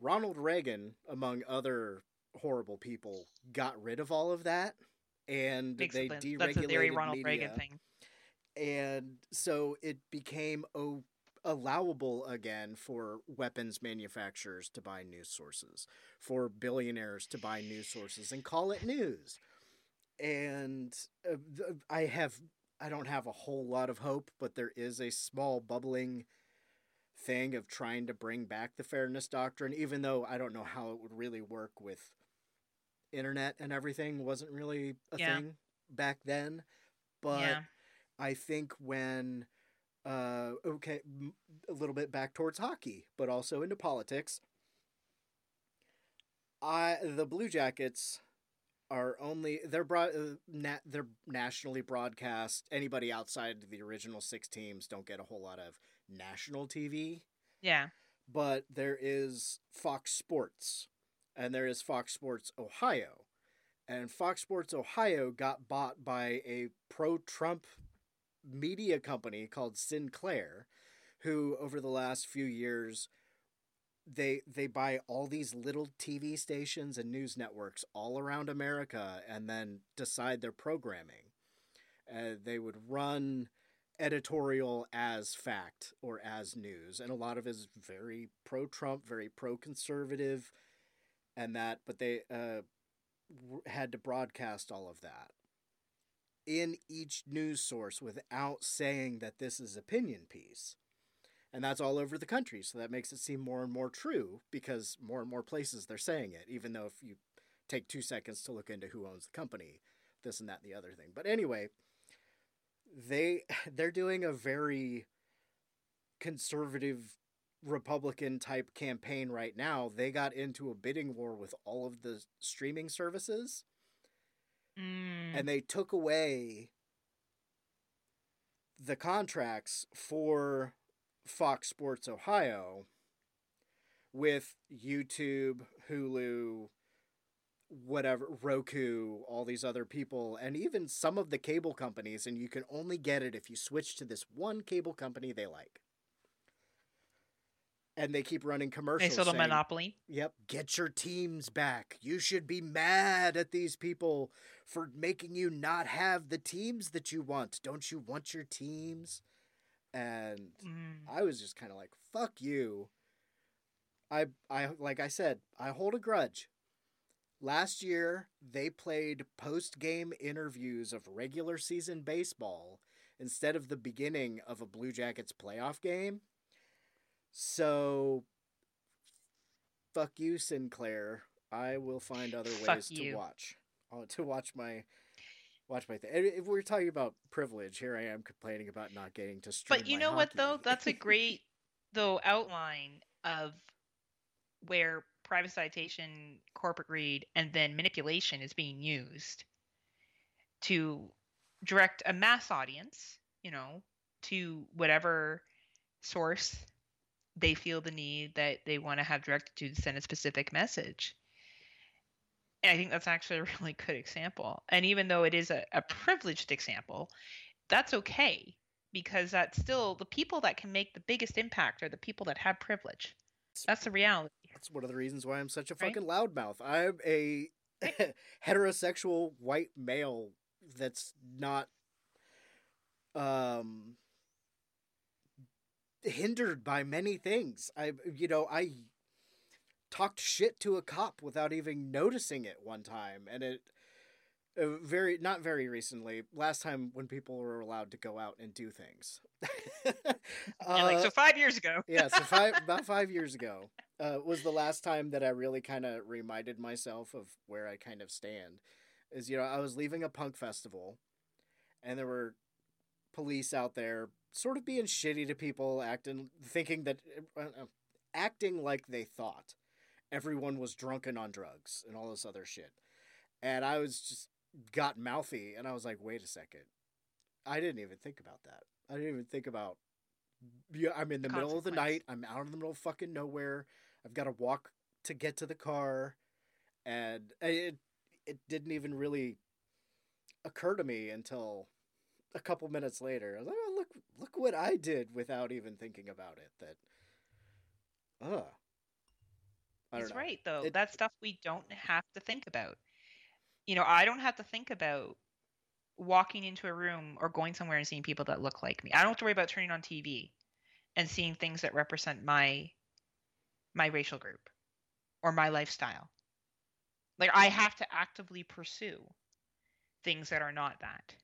Ronald Reagan, among other horrible people, got rid of all of that, and Makes they sense. deregulated That's a very Ronald media Reagan thing. and so it became o- allowable again for weapons manufacturers to buy news sources, for billionaires to buy news sources and call it news. And uh, I have, I don't have a whole lot of hope, but there is a small bubbling thing of trying to bring back the fairness doctrine, even though I don't know how it would really work with internet and everything wasn't really a Yeah. thing back then. But yeah. I think when uh okay m- a little bit back towards hockey but also into politics I the Blue Jackets are only they're broad uh, na- they're nationally broadcast anybody outside the original 6 teams don't get a whole lot of national TV Yeah. but there is Fox Sports and there is Fox Sports Ohio. And Fox Sports Ohio got bought by a pro Trump media company called Sinclair, who over the last few years they they buy all these little TV stations and news networks all around America and then decide their programming. Uh, they would run editorial as fact or as news and a lot of it is very pro Trump, very pro conservative and that but they uh had to broadcast all of that in each news source without saying that this is opinion piece. And that's all over the country, so that makes it seem more and more true because more and more places they're saying it, even though if you take two seconds to look into who owns the company, this and that and the other thing. But anyway, they [LAUGHS] they're doing a very conservative Republican type campaign right now, they got into a bidding war with all of the streaming services Mm. and they took away the contracts for Fox Sports Ohio with YouTube, Hulu, whatever, Roku, all these other people, and even some of the cable companies. And you can only get it if you switch to this one cable company they like. And they keep running commercials. Nice little saying, monopoly. Yep, get your teams back. You should be mad at these people for making you not have the teams that you want. Don't you want your teams? And Mm. I was just kind of like, "Fuck you." I I like I said, I hold a grudge. Last year, they played post-game interviews of regular season baseball instead of the beginning of a Blue Jackets playoff game. So fuck you, Sinclair. I will find other Fuck ways to watch. uh, To watch my watch my thing. If we're talking about privilege, here I am complaining about not getting to stream. But you know what though? That's a [LAUGHS] great though outline of where privatization, corporate greed, and then manipulation is being used to direct a mass audience, you know, to whatever source they feel the need that they want to have directed to send a specific message. And I think that's actually a [LAUGHS] really good example. And even though it is a, a privileged example, that's okay because that's still the people that can make the biggest impact are the people that have privilege. That's the reality. That's one of the reasons why I'm such a Right? fucking loudmouth. I'm a [LAUGHS] heterosexual white male that's not um hindered by many things. I you know, I talked shit to a cop without even noticing it one time and it uh, very not very recently last time when people were allowed to go out and do things [LAUGHS] Yeah, like so Uh, five years ago. yeah, so five [LAUGHS] about five years ago uh, was the last time that I really kind of reminded myself of where I kind of stand. Is you know I was leaving a punk festival, and there were police out there sort of being shitty to people, acting thinking that uh, uh, acting like they thought everyone was drunken on drugs and all this other shit, and I was just got mouthy, and I was like, wait a second, I didn't even think about that. I didn't even think about yeah, I'm in the middle of the night. I'm out in the middle of fucking nowhere. I've got to walk to get to the car, and it it didn't even really occur to me until a couple minutes later. I was like, oh, look look what I did without even thinking about it. That, uh, He's know. right though. It- That's stuff we don't have to think about. You know, I don't have to think about walking into a room or going somewhere and seeing people that look like me. I don't have to worry about turning on TV and seeing things that represent my my racial group or my lifestyle. Like I have to actively pursue things that are not that.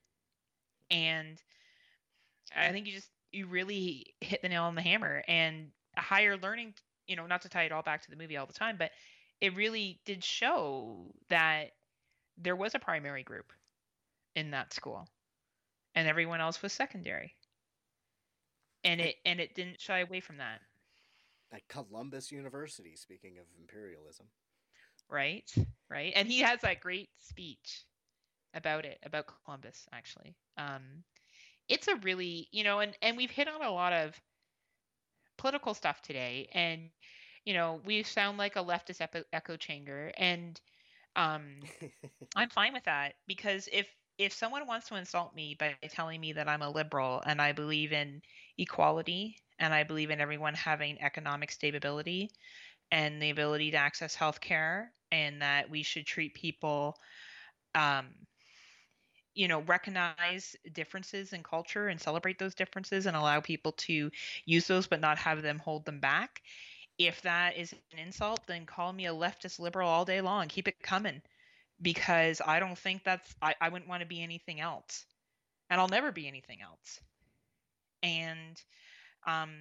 And I think you just you really hit the nail on the hammer and higher learning, you know, not to tie it all back to the movie all the time, but it really did show that there was a primary group in that school and everyone else was secondary. And it and it didn't shy away from that, At Columbus University, speaking of imperialism. right? Right? And he has that great speech about it, about Columbus actually. Um it's a really, you know, and and we've hit on a lot of political stuff today and you know, we sound like a leftist echo, echo chamber and um [LAUGHS] I'm fine with that because if if someone wants to insult me by telling me that I'm a liberal and I believe in equality and I believe in everyone having economic stability and the ability to access health care and that we should treat people um you know recognize differences in culture and celebrate those differences and allow people to use those but not have them hold them back. If that is an insult then call me a leftist liberal all day long. Keep it coming. Because i don't think that's i, I wouldn't want to be anything else. And i'll never be anything else. And um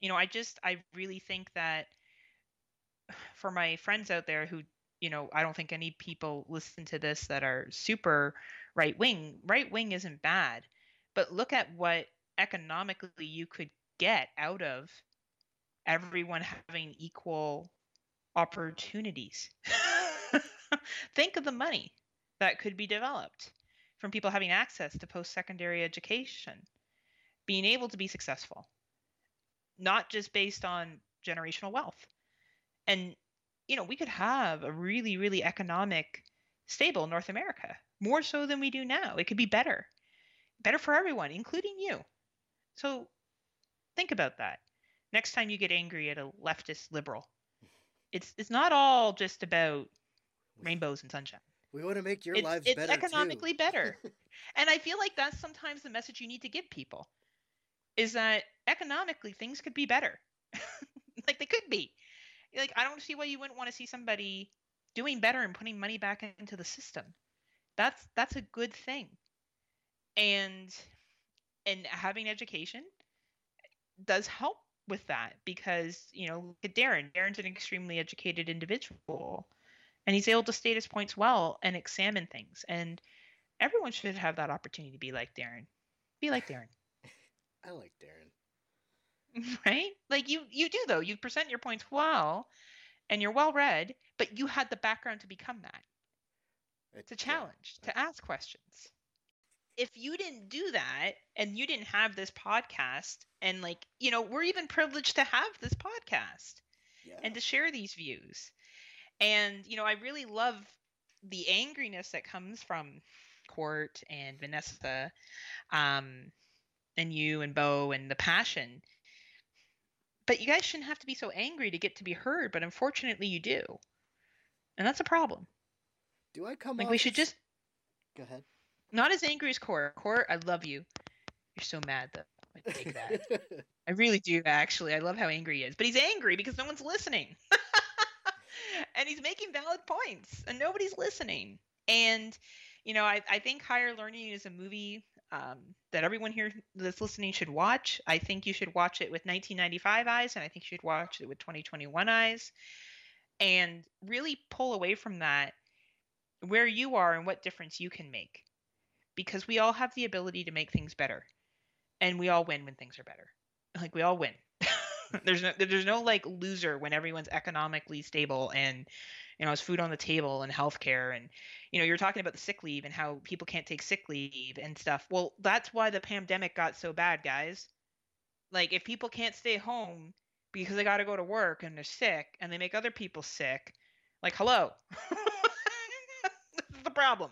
you know i just i really think that for my friends out there who you know i don't think any people listen to this that are super right wing right wing isn't bad but look at what economically you could get out of everyone having equal opportunities. [LAUGHS] Think of the money that could be developed from people having access to post secondary education, being able to be successful, not just based on generational wealth. And, you know, we could have a really, really economic, stable North America, more so than we do now. It could be better, better for everyone, including you. So think about that next time you get angry at a leftist liberal. It's it's not all just about rainbows and sunshine. We want to make your it's, lives it's better. economically better. [LAUGHS] and I feel like that's sometimes the message you need to give people is that economically things could be better. [LAUGHS] like they could be. Like I don't see why you wouldn't want to see somebody doing better and putting money back into the system. That's that's a good thing. And and having education does help with that because you know look at Daeron. Daeron's an extremely educated individual, and he's able to state his points well and examine things. And everyone should have that opportunity to be like Daeron. Be like Daeron. [LAUGHS] I like Daeron. Right? Like you you do though. You present your points well and you're well read, but you had the background to become that. It's a challenge to ask questions. If you didn't do that and you didn't have this podcast and like, you know, we're even privileged to have this podcast yeah. and to share these views. And, you know, I really love the angriness that comes from Court and Vanessa um, and you and Bo and the passion but you guys shouldn't have to be so angry to get to be heard, but unfortunately you do. And that's a problem. Do I come like we should just Go ahead. not as angry as Court. Court, I love you. You're so mad though. I take that. [LAUGHS] I really do actually. I love how angry he is. But he's angry because no one's listening. [LAUGHS] and he's making valid points and nobody's listening. And you know, I, I think Higher Learning is a movie um, that everyone here that's listening should watch. I think you should watch it with 1995 eyes, and I think you should watch it with 2021 eyes, and really pull away from that where you are and what difference you can make. Because we all have the ability to make things better, and we all win when things are better. Like we all win. [LAUGHS] there's no there's no like loser when everyone's economically stable and you know, it's food on the table and healthcare and you know, you're talking about the sick leave and how people can't take sick leave and stuff. Well, that's why the pandemic got so bad, guys. Like if people can't stay home because they got to go to work and they're sick and they make other people sick, like hello. [LAUGHS] problem.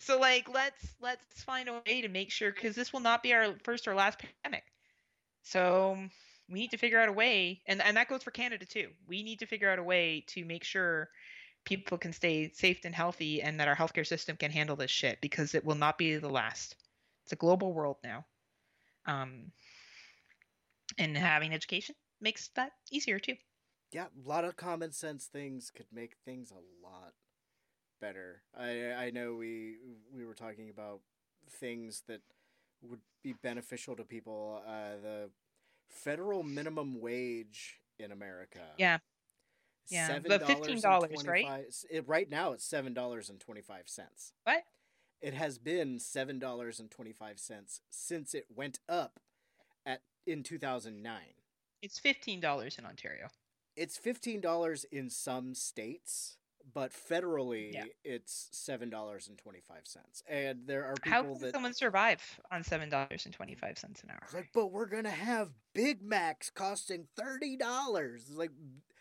So like let's let's find a way to make sure cuz this will not be our first or last pandemic. So we need to figure out a way and and that goes for Canada too. We need to figure out a way to make sure people can stay safe and healthy and that our healthcare system can handle this shit because it will not be the last. It's a global world now. Um, and having education makes that easier too. Yeah, a lot of common sense things could make things a lot better. I I know we we were talking about things that would be beneficial to people. Uh, the federal minimum wage in America. Yeah. Yeah, but $15, right? It, right now, it's seven dollars and twenty five cents. What? It has been seven dollars and twenty five cents since it went up at in two thousand nine. It's fifteen dollars in Ontario. It's fifteen dollars in some states, but federally, Yeah. it's seven dollars and twenty five cents. And there are How people can that someone survive on seven dollars and twenty five cents an hour? Like, but we're gonna have Big Macs costing thirty dollars. Like,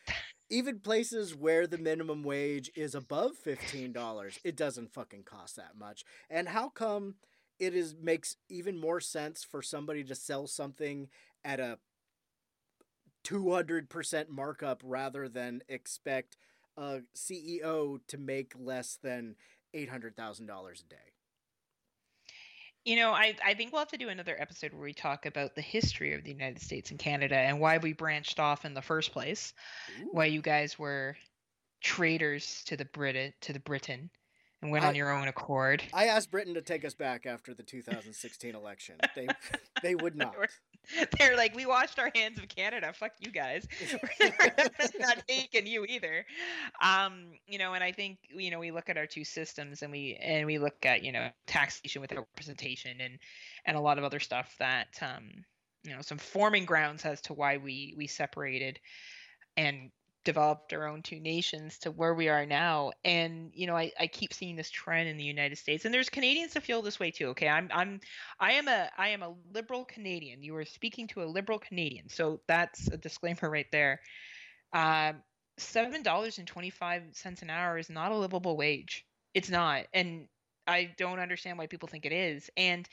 [LAUGHS] even places where the minimum wage is above fifteen dollars, it doesn't fucking cost that much. And how come it is makes even more sense for somebody to sell something at a two hundred percent markup rather than expect a CEO to make less than eight hundred thousand dollars a day? You know, I, I think we'll have to do another episode where we talk about the history of the United States and Canada and why we branched off in the first place. Why you guys were traitors to the Brit to the Britain and went I- on your own accord. I asked Britain to take us back after the 2016 election. They [LAUGHS] they would not. [LAUGHS] They're like, we washed our hands of Canada. Fuck you guys. We're [LAUGHS] [LAUGHS] not taking you either. Um, you know, and I think you know we look at our two systems and we and we look at you know taxation without representation and and a lot of other stuff that um you know some forming grounds as to why we we separated and developed our own two nations to where we are now and you know I, I keep seeing this trend in the united states and there's canadians that feel this way too okay? I'm i'm i am a i am a liberal canadian. You are speaking to a liberal canadian so that's a disclaimer right there. Um seven dollars and twenty five cents an hour is not a livable wage. It's not and i don't understand why people think it is and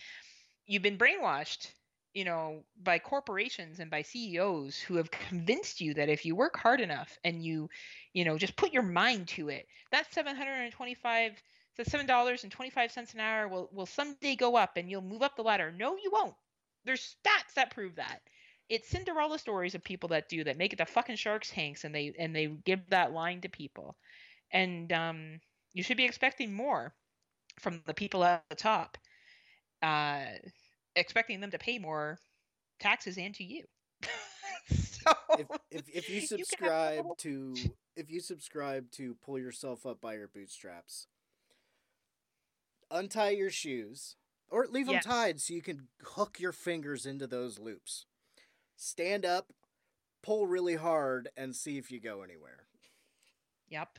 you've been brainwashed you know, by corporations and by CEOs who have convinced you that if you work hard enough and you, you know, just put your mind to it, that 725 the seven dollars and twenty five cents an hour will will someday go up and you'll move up the ladder. No, you won't. There's stats that prove that. It's Cinderella stories of people that do that make it to fucking Sharks tanks and they and they give that line to people. And um, you should be expecting more from the people at the top. Uh, expecting them to pay more taxes and to you. [LAUGHS] so if, if, if you [LAUGHS] subscribe you to if you subscribe to pull yourself up by your bootstraps, untie your shoes or leave yes. them tied so you can hook your fingers into those loops. Stand up, pull really hard, and see if you go anywhere. Yep.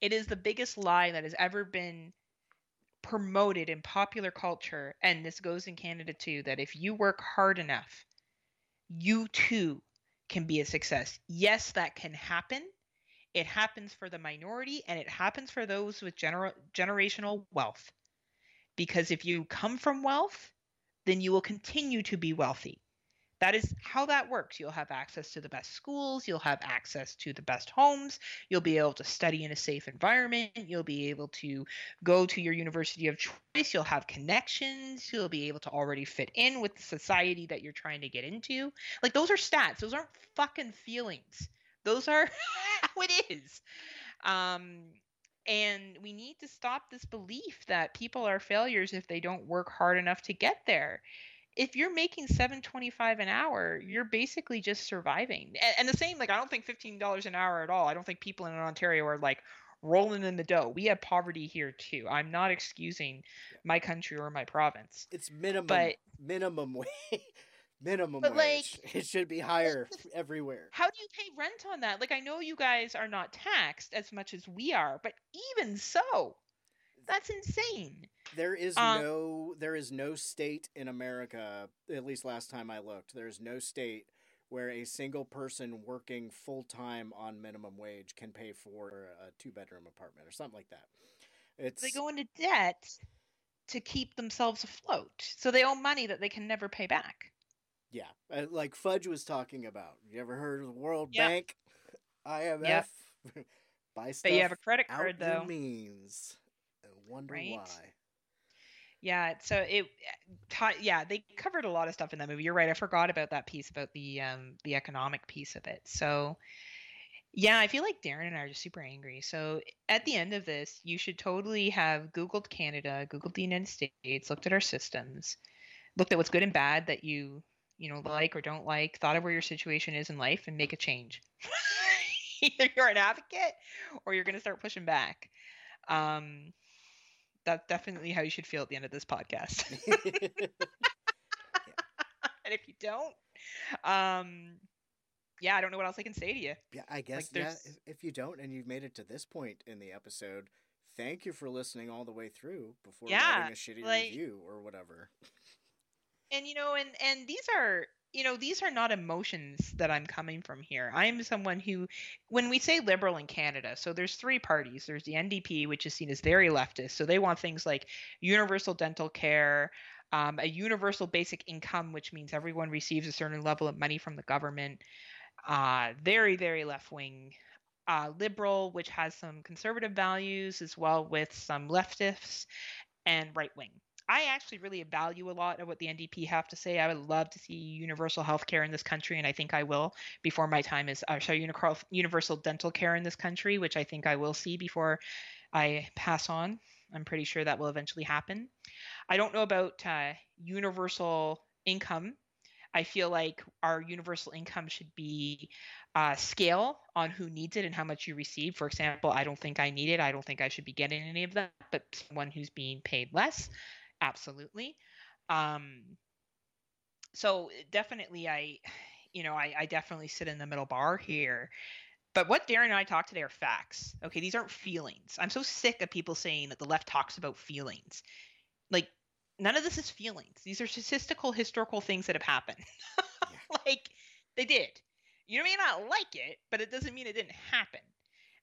It is the biggest lie that has ever been promoted in popular culture, and this goes in Canada too, that if you work hard enough, you too can be a success. Yes, that can happen. It happens for the minority and it happens for those with gener- generational wealth. Because if you come from wealth, then you will continue to be wealthy. That is how that works. You'll have access to the best schools, you'll have access to the best homes, you'll be able to study in a safe environment, you'll be able to go to your university of choice, you'll have connections, you'll be able to already fit in with the society that you're trying to get into. Like those are stats, those aren't fucking feelings. Those are [LAUGHS] how it is. Um, and we need to stop this belief that people are failures if they don't work hard enough to get there if you're making 725 an hour you're basically just surviving. And, and, the same like i don't think $15 an hour at all. I don't think people in ontario are like rolling in the dough. We have poverty here too. I'm not excusing my country or my province. It's minimum but minimum [LAUGHS] wage minimum but wage. Like, it should be [LAUGHS] higher everywhere. how do you pay rent on that? Like i know you guys are not taxed as much as we are but even so that's insane there is um, no there is no state in America, at least last time I looked, there is no state where a single person working full time on minimum wage can pay for a two bedroom apartment or something like that. It's they go into debt to keep themselves afloat. So they owe money that they can never pay back. Yeah, uh, like Fudge was talking about. You ever heard of the World yep. Bank, IMF? Yep. Buy stuff. But you have a credit card though. Means. wonder right? why. Yeah, so it taught yeah, they covered a lot of stuff in that movie. You're right. I forgot about that piece about the um the economic piece of it. So yeah, I feel like Daeron and I are just super angry. So at the end of this, you should totally have Googled Canada, Googled the United States, looked at our systems, looked at what's good and bad that you, you know, like or don't like, thought of where your situation is in life and make a change. [LAUGHS] Either you're an advocate or you're gonna start pushing back. Um that's definitely how you should feel at the end of this podcast. [LAUGHS] [LAUGHS] and if you don't, um, yeah, I don't know what else I can say to you. Yeah, I guess like, yeah. If, if, you don't, and you've made it to this point in the episode, thank you for listening all the way through before yeah, writing a shitty like, review or whatever. And you know, and and these are you know, these are not emotions that I'm coming from here. I am someone who, when we say liberal in Canada, so there's three parties. There's the NDP, which is seen as very leftist. So they want things like universal dental care, um, a universal basic income, which means everyone receives a certain level of money from the government. Uh, very, very left wing. Uh, liberal, which has some conservative values as well with some leftists, and right wing. I actually really value a lot of what the NDP have to say. I would love to see universal health care in this country, and I think I will before my time is. Uh, sorry, universal dental care in this country, which I think I will see before I pass on. I'm pretty sure that will eventually happen. I don't know about uh, universal income. I feel like our universal income should be uh, scale on who needs it and how much you receive. For example, I don't think I need it. I don't think I should be getting any of that, but someone who's being paid less absolutely. Um, so definitely, I, [SIGHS] you know, I, I definitely sit in the middle bar here. But what Daeron and I talk today are facts. Okay, these aren't feelings. I'm so sick of people saying that the left talks about feelings. Like none of this is feelings. These are statistical, historical things that have happened. [LAUGHS] like they did. You may not like it, but it doesn't mean it didn't happen.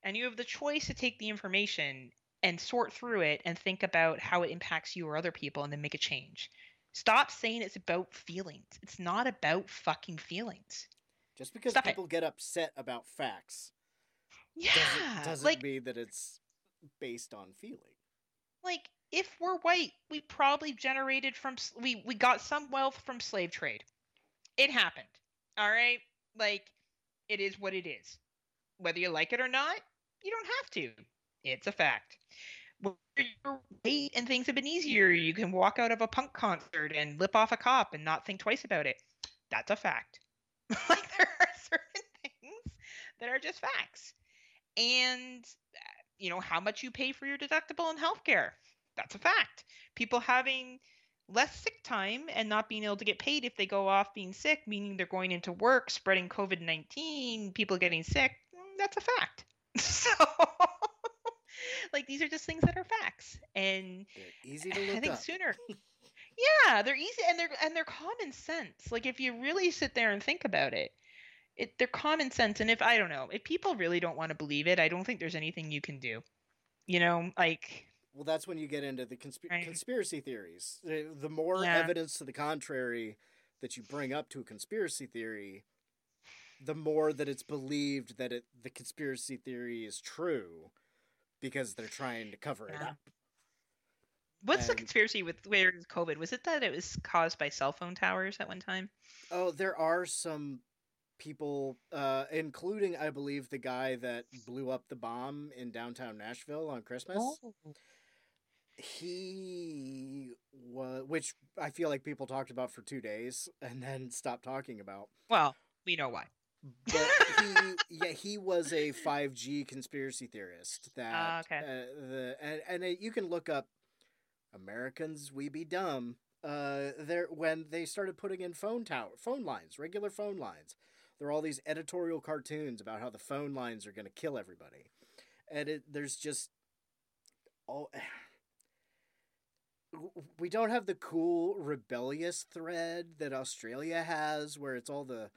And you have the choice to take the information and sort through it and think about how it impacts you or other people and then make a change. Stop saying it's about feelings. It's not about fucking feelings. Just because Stop it. people get upset about facts Yeah. doesn't, doesn't like mean that it's based on feeling. like if we're white, we probably generated from we we got some wealth from slave trade. It happened. All right? Like it is what it is. Whether you like it or not, you don't have to. It's a fact. You're white and things have been easier, you can walk out of a punk concert and lip off a cop and not think twice about it. That's a fact. [LAUGHS] like there are [LAUGHS] certain things that are just facts. And uh, you know how much you pay for your deductible in healthcare. That's a fact. People having less sick time and not being able to get paid if they go off being sick, meaning they're going into work, spreading COVID 19, people getting sick. mm, That's a fact. [LAUGHS] So, [LAUGHS] like, these are just things that are facts. And They're easy to look I think up. sooner. [LAUGHS] yeah, they're easy and they're and they're common sense. Like if you really sit there and think about it, it they're common sense. And if I don't know, if people really don't want to believe it, I don't think there's anything you can do. You know, like Well, that's when you get into the consp- Right. conspiracy theories. The, more Yeah. evidence to the contrary that you bring up to a conspiracy theory, the more that it's believed that it, the conspiracy theory is true because they're trying to cover it up. what's the conspiracy with where COVID? Was it that it was caused by cell phone towers at one time? Oh, there are some people, uh, including, I believe, the guy that blew up the bomb in downtown Nashville on Christmas. Oh. He was, which I feel like people talked about for two days and then stopped talking about. Well, we know why. But he, [LAUGHS] yeah, he was a 5G conspiracy theorist. That Ah, okay. uh, the and and uh, you can look up Americans, we be dumb. Uh, there when they started putting in phone tower, phone lines, regular phone lines. There are all these editorial cartoons about how the phone lines are going to kill everybody, and it, there's just all. [SIGHS] We don't have the cool rebellious thread that Australia has, where it's all the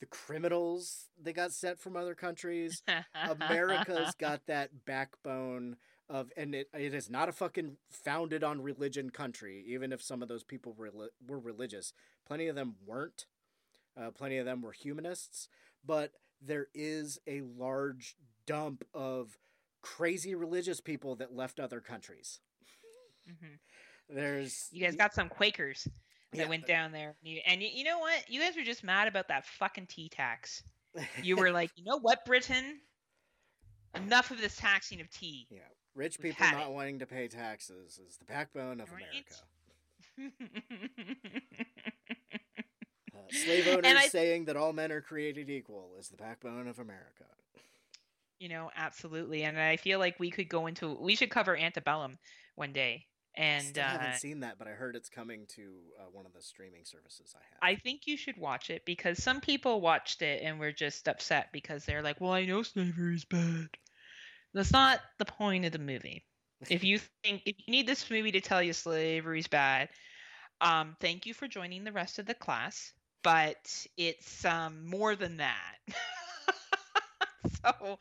the criminals they got sent from other countries. America's [LAUGHS] got that backbone of, and it, it is not a fucking founded on religion country, even if some of those people were, were religious. Plenty of them weren't. Uh, plenty of them were humanists. But there is a large dump of crazy religious people that left other countries. Mhm. There's. You guys got some Quakers that Yeah. went down there, and you, and you, you know what? You guys were just mad about that fucking tea tax. You were like, you know what, Britain? Enough of this taxing of tea. Yeah. Rich We've people not it. wanting to pay taxes is the backbone of Right? America. [LAUGHS] Uh, slave owners I, saying that all men are created equal is the backbone of America. you know, absolutely. And I feel like we could go into, we should cover antebellum one day. I And still uh, haven't seen that, but I heard it's coming to uh, one of the streaming services I have. I think you should watch it because some people watched it and were just upset because they're like, well, I know slavery is bad. That's not the point of the movie. If you [LAUGHS] think, if you need this movie to tell you slavery's bad, um, thank you for joining the rest of the class. But it's um, more than that. [LAUGHS] [LAUGHS] so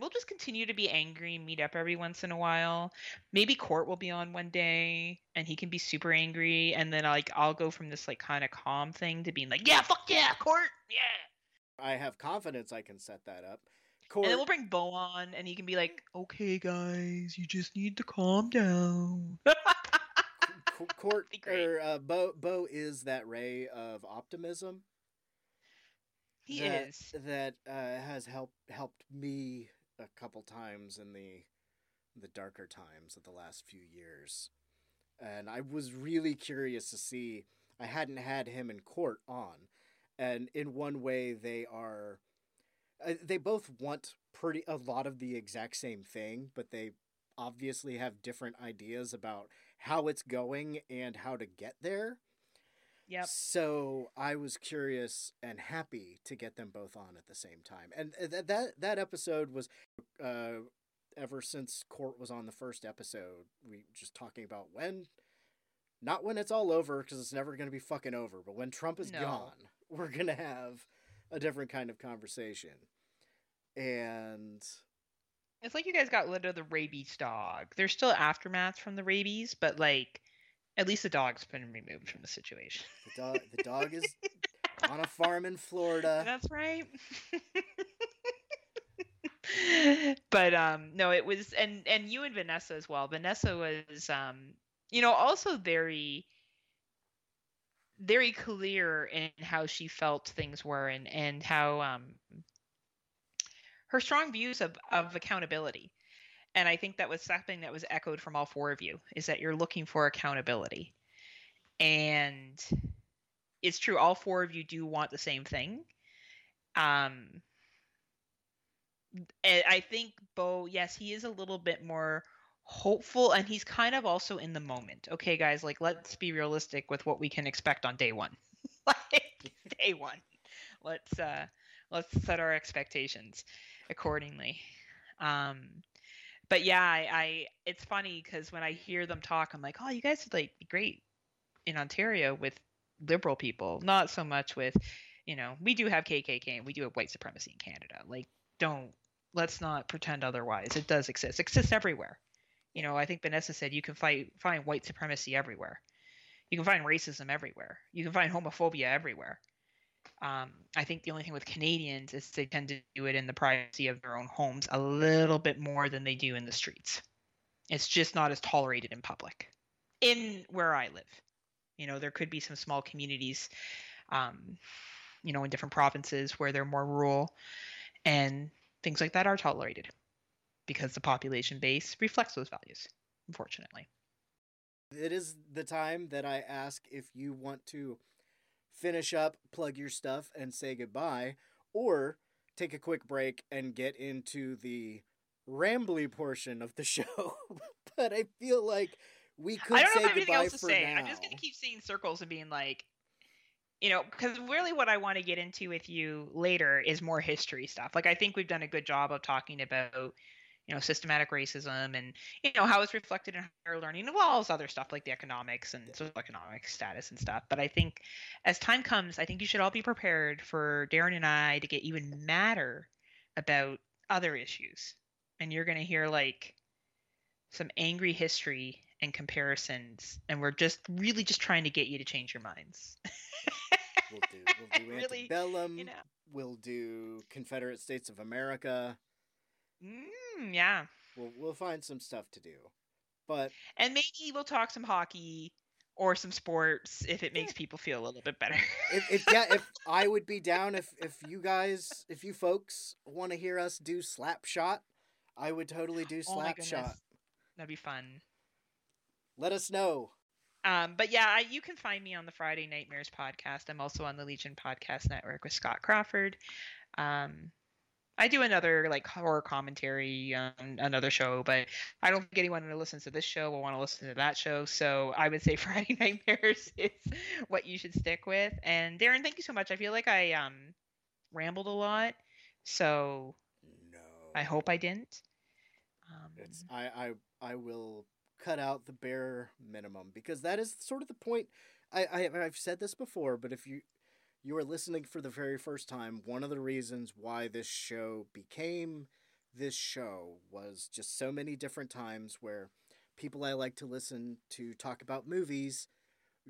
we'll just continue to be angry and meet up every once in a while. Maybe Court will be on one day and he can be super angry, and then like I'll go from this like kind of calm thing to being like, yeah, fuck yeah, Court, yeah. I have confidence I can set that up. And Court, then we'll bring Bo on, and he can be like, okay, guys, you just need to calm down. [LAUGHS] Court, be great. or uh, Bo, Bo is that ray of optimism he that, is. that uh, has helped helped me a couple times in the the darker times of the last few years, and I was really curious to see. I hadn't had him in court on, and in one way they are. Uh, they both want pretty a lot of the exact same thing, but they obviously have different ideas about how it's going and how to get there. Yep. So I was curious and happy to get them both on at the same time, and uh, that that that episode was, uh, ever since Court was on the first episode, we just talking about when, not when it's all over because it's never gonna be fucking over, but when Trump is No. gone, [LAUGHS] we're gonna have a different kind of conversation, and It's like you guys got rid of the rabies dog. There's still aftermaths from the rabies, but like at least the dog's been removed from the situation. the dog the dog is on a farm in Florida. [LAUGHS] That's right. but um no, it was and and you and Vanessa as well. Vanessa was um you know also very very clear in how she felt things were and and how um her strong views of of accountability. And I think that was something that was echoed from all four of you is that you're looking for accountability. And it's true all four of you do want the same thing. Um I think Bo, yes, he is a little bit more hopeful and he's kind of also in the moment. Okay, guys, like let's be realistic with what we can expect on day 1. [LAUGHS] like day 1. Let's uh let's set our expectations accordingly. Um but yeah, I, I it's funny because when I hear them talk, I'm like, oh, you guys would like be great in Ontario with liberal people, not so much with, you know, we do have KKK and we do have white supremacy in Canada. Like, don't let's not pretend otherwise. It does exist. It exists everywhere. You know, I think Vanessa said you can fight find white supremacy everywhere. You can find racism everywhere. You can find homophobia everywhere. Um, I think the only thing with Canadians is they tend to do it in the privacy of their own homes a little bit more than they do in the streets. It's just not as tolerated in public. In where I live, you know, there could be some small communities, um, you know, in different provinces where they're more rural, and things like that are tolerated because the population base reflects those values. Unfortunately. It is the time that I ask if you want to finish up, plug your stuff, and say goodbye, or take a quick break and get into the rambly portion of the [LAUGHS] show. but I feel like we could I don't say have anything goodbye else to for say. now. I'm just gonna keep seeing circles and being like, you know, because really what I want to get into with you later is more history stuff. Like I think we've done a good job of talking about, you know, systematic racism and you know how it's reflected in higher learning, as well as other stuff like the economics and socioeconomic status and stuff. But I think as time comes, I think you should all be prepared for Daeron and I to get even madder about other issues, and you're gonna hear like some angry history and comparisons, and we're just really just trying to get you to change your minds. We'll do, we'll [LAUGHS] do Really, antebellum. you know. We'll do Confederate States of America. Mm, yeah. We'll we'll find some stuff to do. But And maybe we'll talk some hockey or some sports if it makes people feel a little bit better. if, if yeah, if [LAUGHS] I would be down if if you guys if you folks want to hear us do slap shot, I would totally do Oh slap goodness. shot. That'd be fun. Let us know. Um, but yeah, I, you can find me on the Friday Nightmares podcast. I'm also on the Legion Podcast Network with Scott Crawford. Um, I do another like horror commentary on another show, but I don't think anyone who listens to this show will want to listen to that show. So I would say [LAUGHS] Friday Nightmares is what you should stick with. And Daeron, thank you so much. I feel like I um rambled a lot, so no, I hope I didn't. Um, It's I I I will cut out the bare minimum because that is sort of the point. I, I I've said this before, but if you you are listening for the very first time, one of the reasons why this show became this show was just so many different times where people I like to listen to talk about movies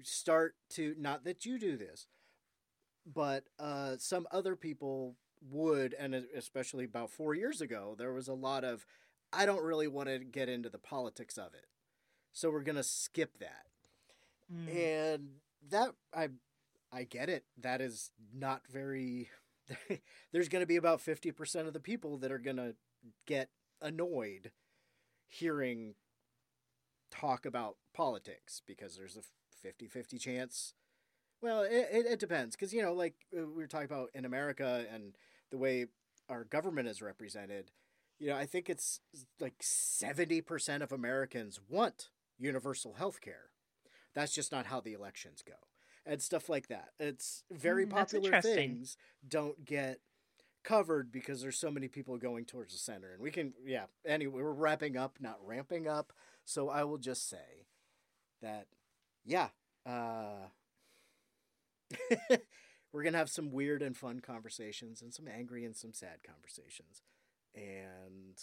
start to not that you do this, but uh, some other people would, and especially about four years ago, there was a lot of I don't really want to get into the politics of it, so we're gonna skip that, mm. and that I I get it. That is not very. [LAUGHS] There's going to be about 50% of the people that are going to get annoyed hearing talk about politics because there's a 50 50 chance. Well, it, it, it depends because, you know, like uh, we were talking about in America and the way our government is represented, you know, I think it's like 70% of Americans want universal health care. That's just not how the elections go. And stuff like that. It's very Mm, popular things don't get covered because there's so many people going towards the center. And we can, yeah. Anyway, we're wrapping up, not ramping up. So I will just say that, yeah, uh, [LAUGHS] we're gonna have some weird and fun conversations, and some angry and some sad conversations. And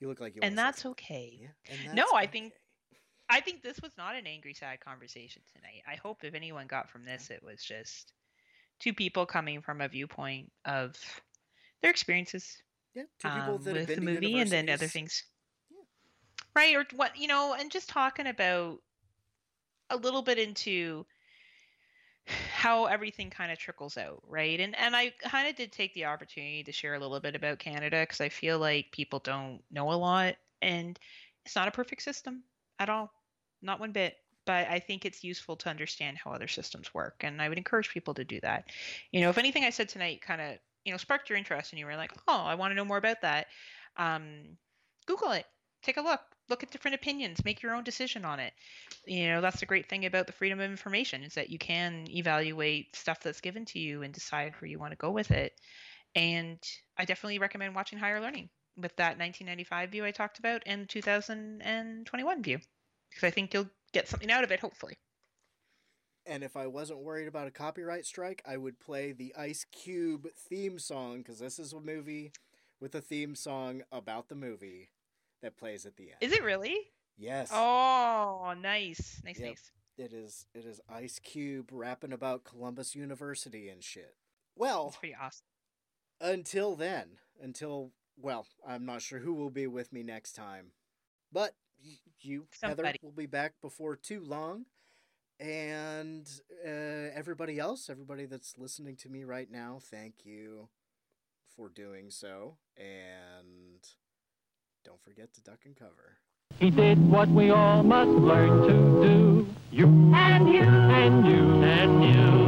you look like you. and that's okay. something. And no, that's I okay. I think this was not an angry sad conversation tonight. I hope if anyone got from this it was just two people coming from a viewpoint of their experiences Yeah, two people um, that with the movie and then other things. Right, or what you know, and just talking about a little bit into how everything kind of trickles out, right? And and I kind of did take the opportunity to share a little bit about Canada because I feel like people don't know a lot, and it's not a perfect system at all, not one bit. But I think it's useful to understand how other systems work, and I would encourage people to do that. You know, if anything I said tonight kind of you know sparked your interest, and you were like, oh, I want to know more about that, um, Google it, take a look, look at different opinions, make your own decision on it. You know, that's the great thing about the freedom of information is that you can evaluate stuff that's given to you and decide where you want to go with it. And I definitely recommend watching Higher Learning with that 1995 view I talked about and the 2021 view because I think you'll get something out of it, hopefully. And if I wasn't worried about a copyright strike, I would play the Ice Cube theme song because this is a movie with a theme song about the movie that plays at the end. Is it really? Yes. Oh, nice, nice, Yep. nice. It is. It is Ice Cube rapping about Columbus University and shit. Well, That's pretty awesome. until then, until well, I'm not sure who will be with me next time, but y- you, Heather, will be back before too long, and uh, everybody else, everybody that's listening to me right now, thank you for doing so, and don't forget to duck and cover. He did what we all must learn to do. You and you and you and you.